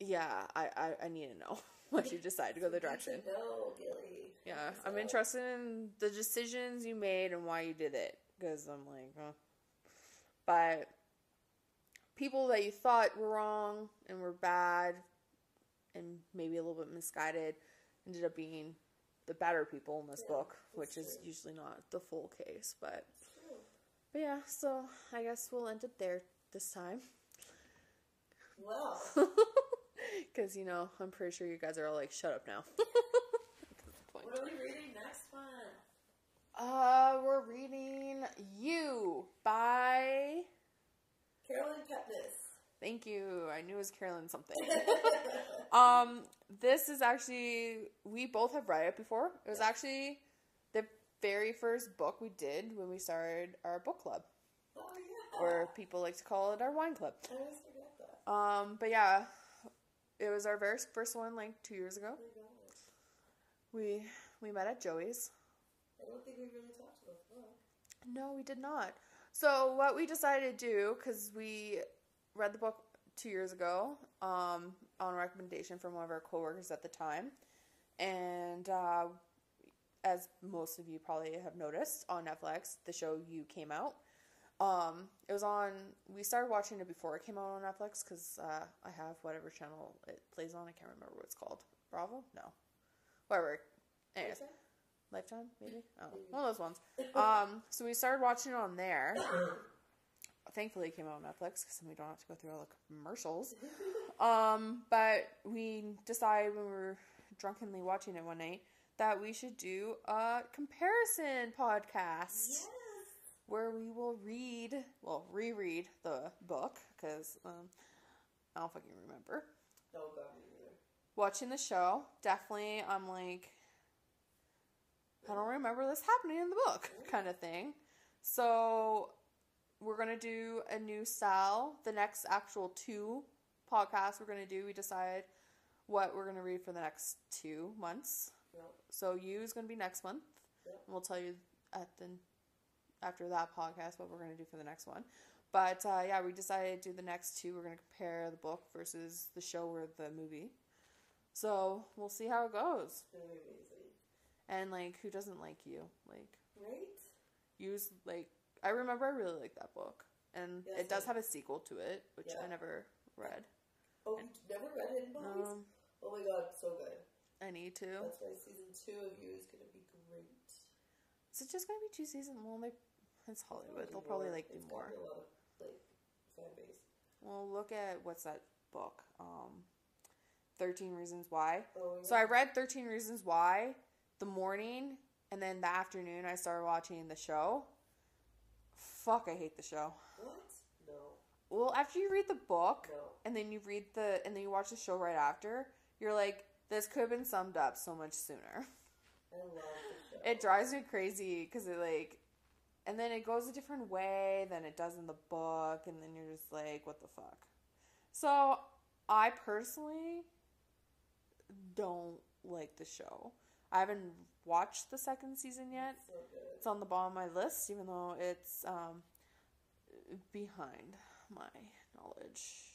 yeah, I, I I need to know why you decide to go the direction. No, Gilly. Yeah, I'm interested in the decisions you made and why you did it because I'm like, huh. But people that you thought were wrong and were bad and maybe a little bit misguided ended up being the better people in this Yeah, book, which is true. usually not the full case. But but yeah, so I guess we'll end it there this time. Well, Because, you know, I'm pretty sure you guys are all like, shut up now. what are we reading next one? uh, we're reading You by. Carolyn Kepnes. Thank you. I knew it was Carolyn something. um, this is actually, we both have read it before. It was actually the very first book we did when we started our book club, Oh, yeah. Or people like to call it our wine club. I always forget that. Um, but yeah, it was our very first one like two years ago. Oh. We we met at Joey's. I don't think we really talked about the book. No, we did not. So what we decided to do, because we read the book two years ago, um, on recommendation from one of our coworkers at the time, and uh, as most of you probably have noticed on Netflix, the show You came out. Um, it was on. We started watching it before it came out on Netflix because uh, I have whatever channel it plays on. I can't remember what it's called. Bravo? No, whatever. Anyways, Lifetime, maybe? Oh, one of those ones. Um, so we started watching it on there. Thankfully, it came out on Netflix because then we don't have to go through all the commercials. Um, but we decided when we were drunkenly watching it one night that we should do a comparison podcast. Where we will read, well, reread the book because um, I don't fucking remember No, God, watching the show, definitely I'm like, I don't remember this happening in the book, kind of thing. So we're gonna do a new style. The next actual two podcasts we're gonna do, we decide what we're gonna read for the next two months. Yep. So you is gonna be next month. Yep. And we'll tell you at the after that podcast what we're gonna do for the next one. But uh, yeah, we decided to do the next two. We're gonna compare the book versus the show or the movie. So we'll see how it goes. It's gonna be amazing. And like, who doesn't like you? Like, Right? use like I remember I really liked that book, and Yeah, it does have a sequel to it, which Yeah. I never read. Oh, you never read Hidden Bodies? Um, oh my god, so good. I need to. That's why season two of you is gonna be great. Is it just gonna be two seasons? Well, they, it's Hollywood. They'll probably like do more. lot like fan base. Well, look at what's that book? Um, Thirteen Reasons Why. Oh, yeah. So I read Thirteen Reasons Why the morning, and then the afternoon I started watching the show. Fuck, I hate the show. What? No. Well, after you read the book, No. and then you read the, and then you watch the show right after, you're like, this could have been summed up so much sooner. I love the show. It drives me crazy because it like, and then it goes a different way than it does in the book, and then you're just like, what the fuck. So I personally don't like the show. I haven't watched the second season yet. So. It's on the bottom of my list, even though it's um, behind my knowledge.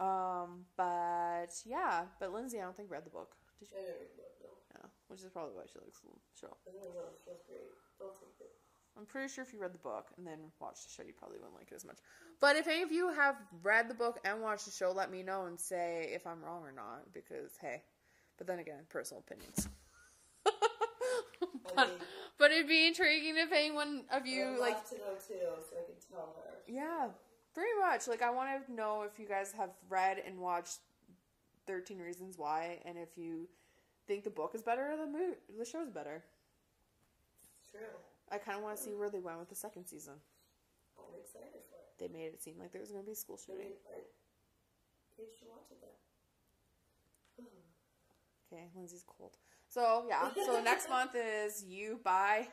Um, but yeah, but Lindsay, I don't think read the book. Did you? I never looked, no. Yeah, which is probably why she likes the show. I. It feels great. Don't take it. I'm pretty sure if you read the book and then watched the show, you probably wouldn't like it as much. But if any of you have read the book and watched the show, let me know and say if I'm wrong or not. Because hey, but then again, personal opinions. But, but it'd be intriguing if anyone of you I'd like to know too, so I can tell her. Yeah, pretty much. Like, I want to know if you guys have read and watched 13 Reasons Why, and if you think the book is better or the movie, the show's better. True. I kind of want to see where they went with the second season. I'm excited for it. They made it seem like there was going to be a school shooting. You should watch it then. Okay, Lindsay's cold. So, yeah. So, next month is You by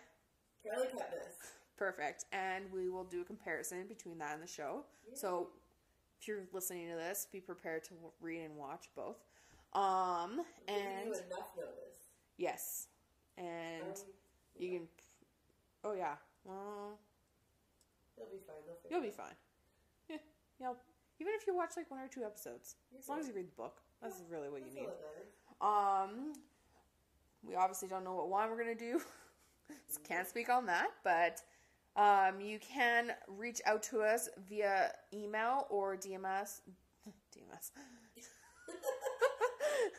Carly Katniss. Perfect. And we will do a comparison between that and the show. So if you're listening to this, be prepared to read and watch both. Um and you enough notice. yes. And Um, you can Oh yeah. Well, You'll be fine. They'll figure you'll be it out. fine. Yeah. You know, even if you watch like one or two episodes. As long as you read the book. That's really what you need. all it matters. Um, we obviously don't know what wine we're gonna do. So Can't speak on that, but um, you can reach out to us via email or DMS. DMS.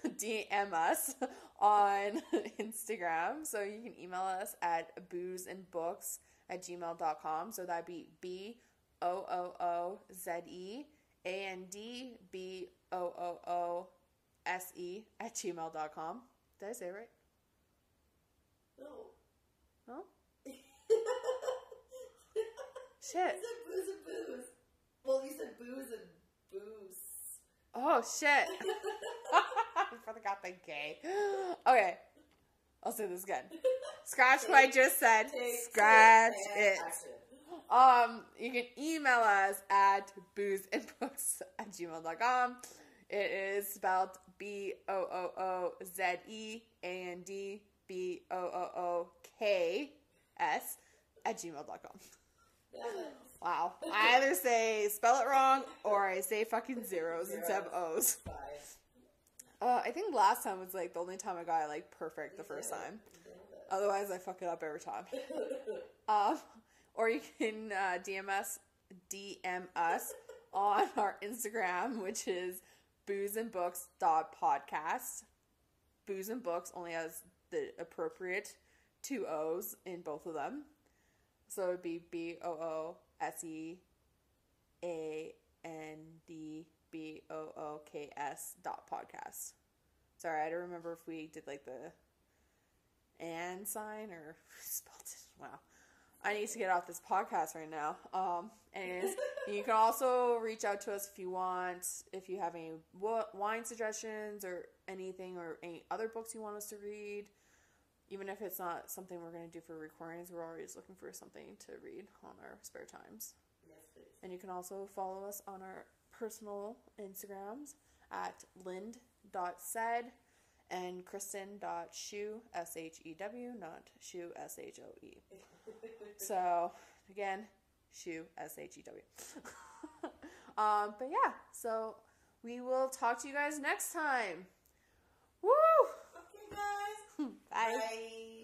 DM us on Instagram. So you can email us at boozeandbooks at gmail.com. So that'd be B O O O Z E A N D B O O O S E at gmail.com. Did I say it right? No. No? you Shit. said booze and booze. Well, you said booze and booze. Oh, shit. I forgot the gay. Okay. I'll say this again. Scratch what I just said. Scratch it. Um, you can email us at boozeandbooks at gmail.com. It is spelled B O O O Z E A N D B O O O K S at gmail.com. Wow. I either say spell it wrong or I say fucking zeros instead of O's. Uh, I think last time was like the only time I got it like perfect the first time. Otherwise, I fuck it up every time. um, or you can uh, DM us, DM us on our Instagram, which is booze and books dot podcast. Booze and books only has the appropriate two O's in both of them, so it would be B O O S E A N D B O O K S dot podcast. Sorry, I don't remember if we did like the and sign or spelled it. Wow. I need to get off this podcast right now. Um, anyways, you can also reach out to us if you want, if you have any wine suggestions or anything, or any other books you want us to read. Even if it's not something we're going to do for recordings, we're always looking for something to read on our spare times. Yes, please. And you can also follow us on our personal Instagrams at lind.said and kristen.shoe, S H E W, not shoe, S H O E. So, again, shoe, S H E W. um, but yeah, so we will talk to you guys next time. Woo! Okay, guys. Bye. Bye.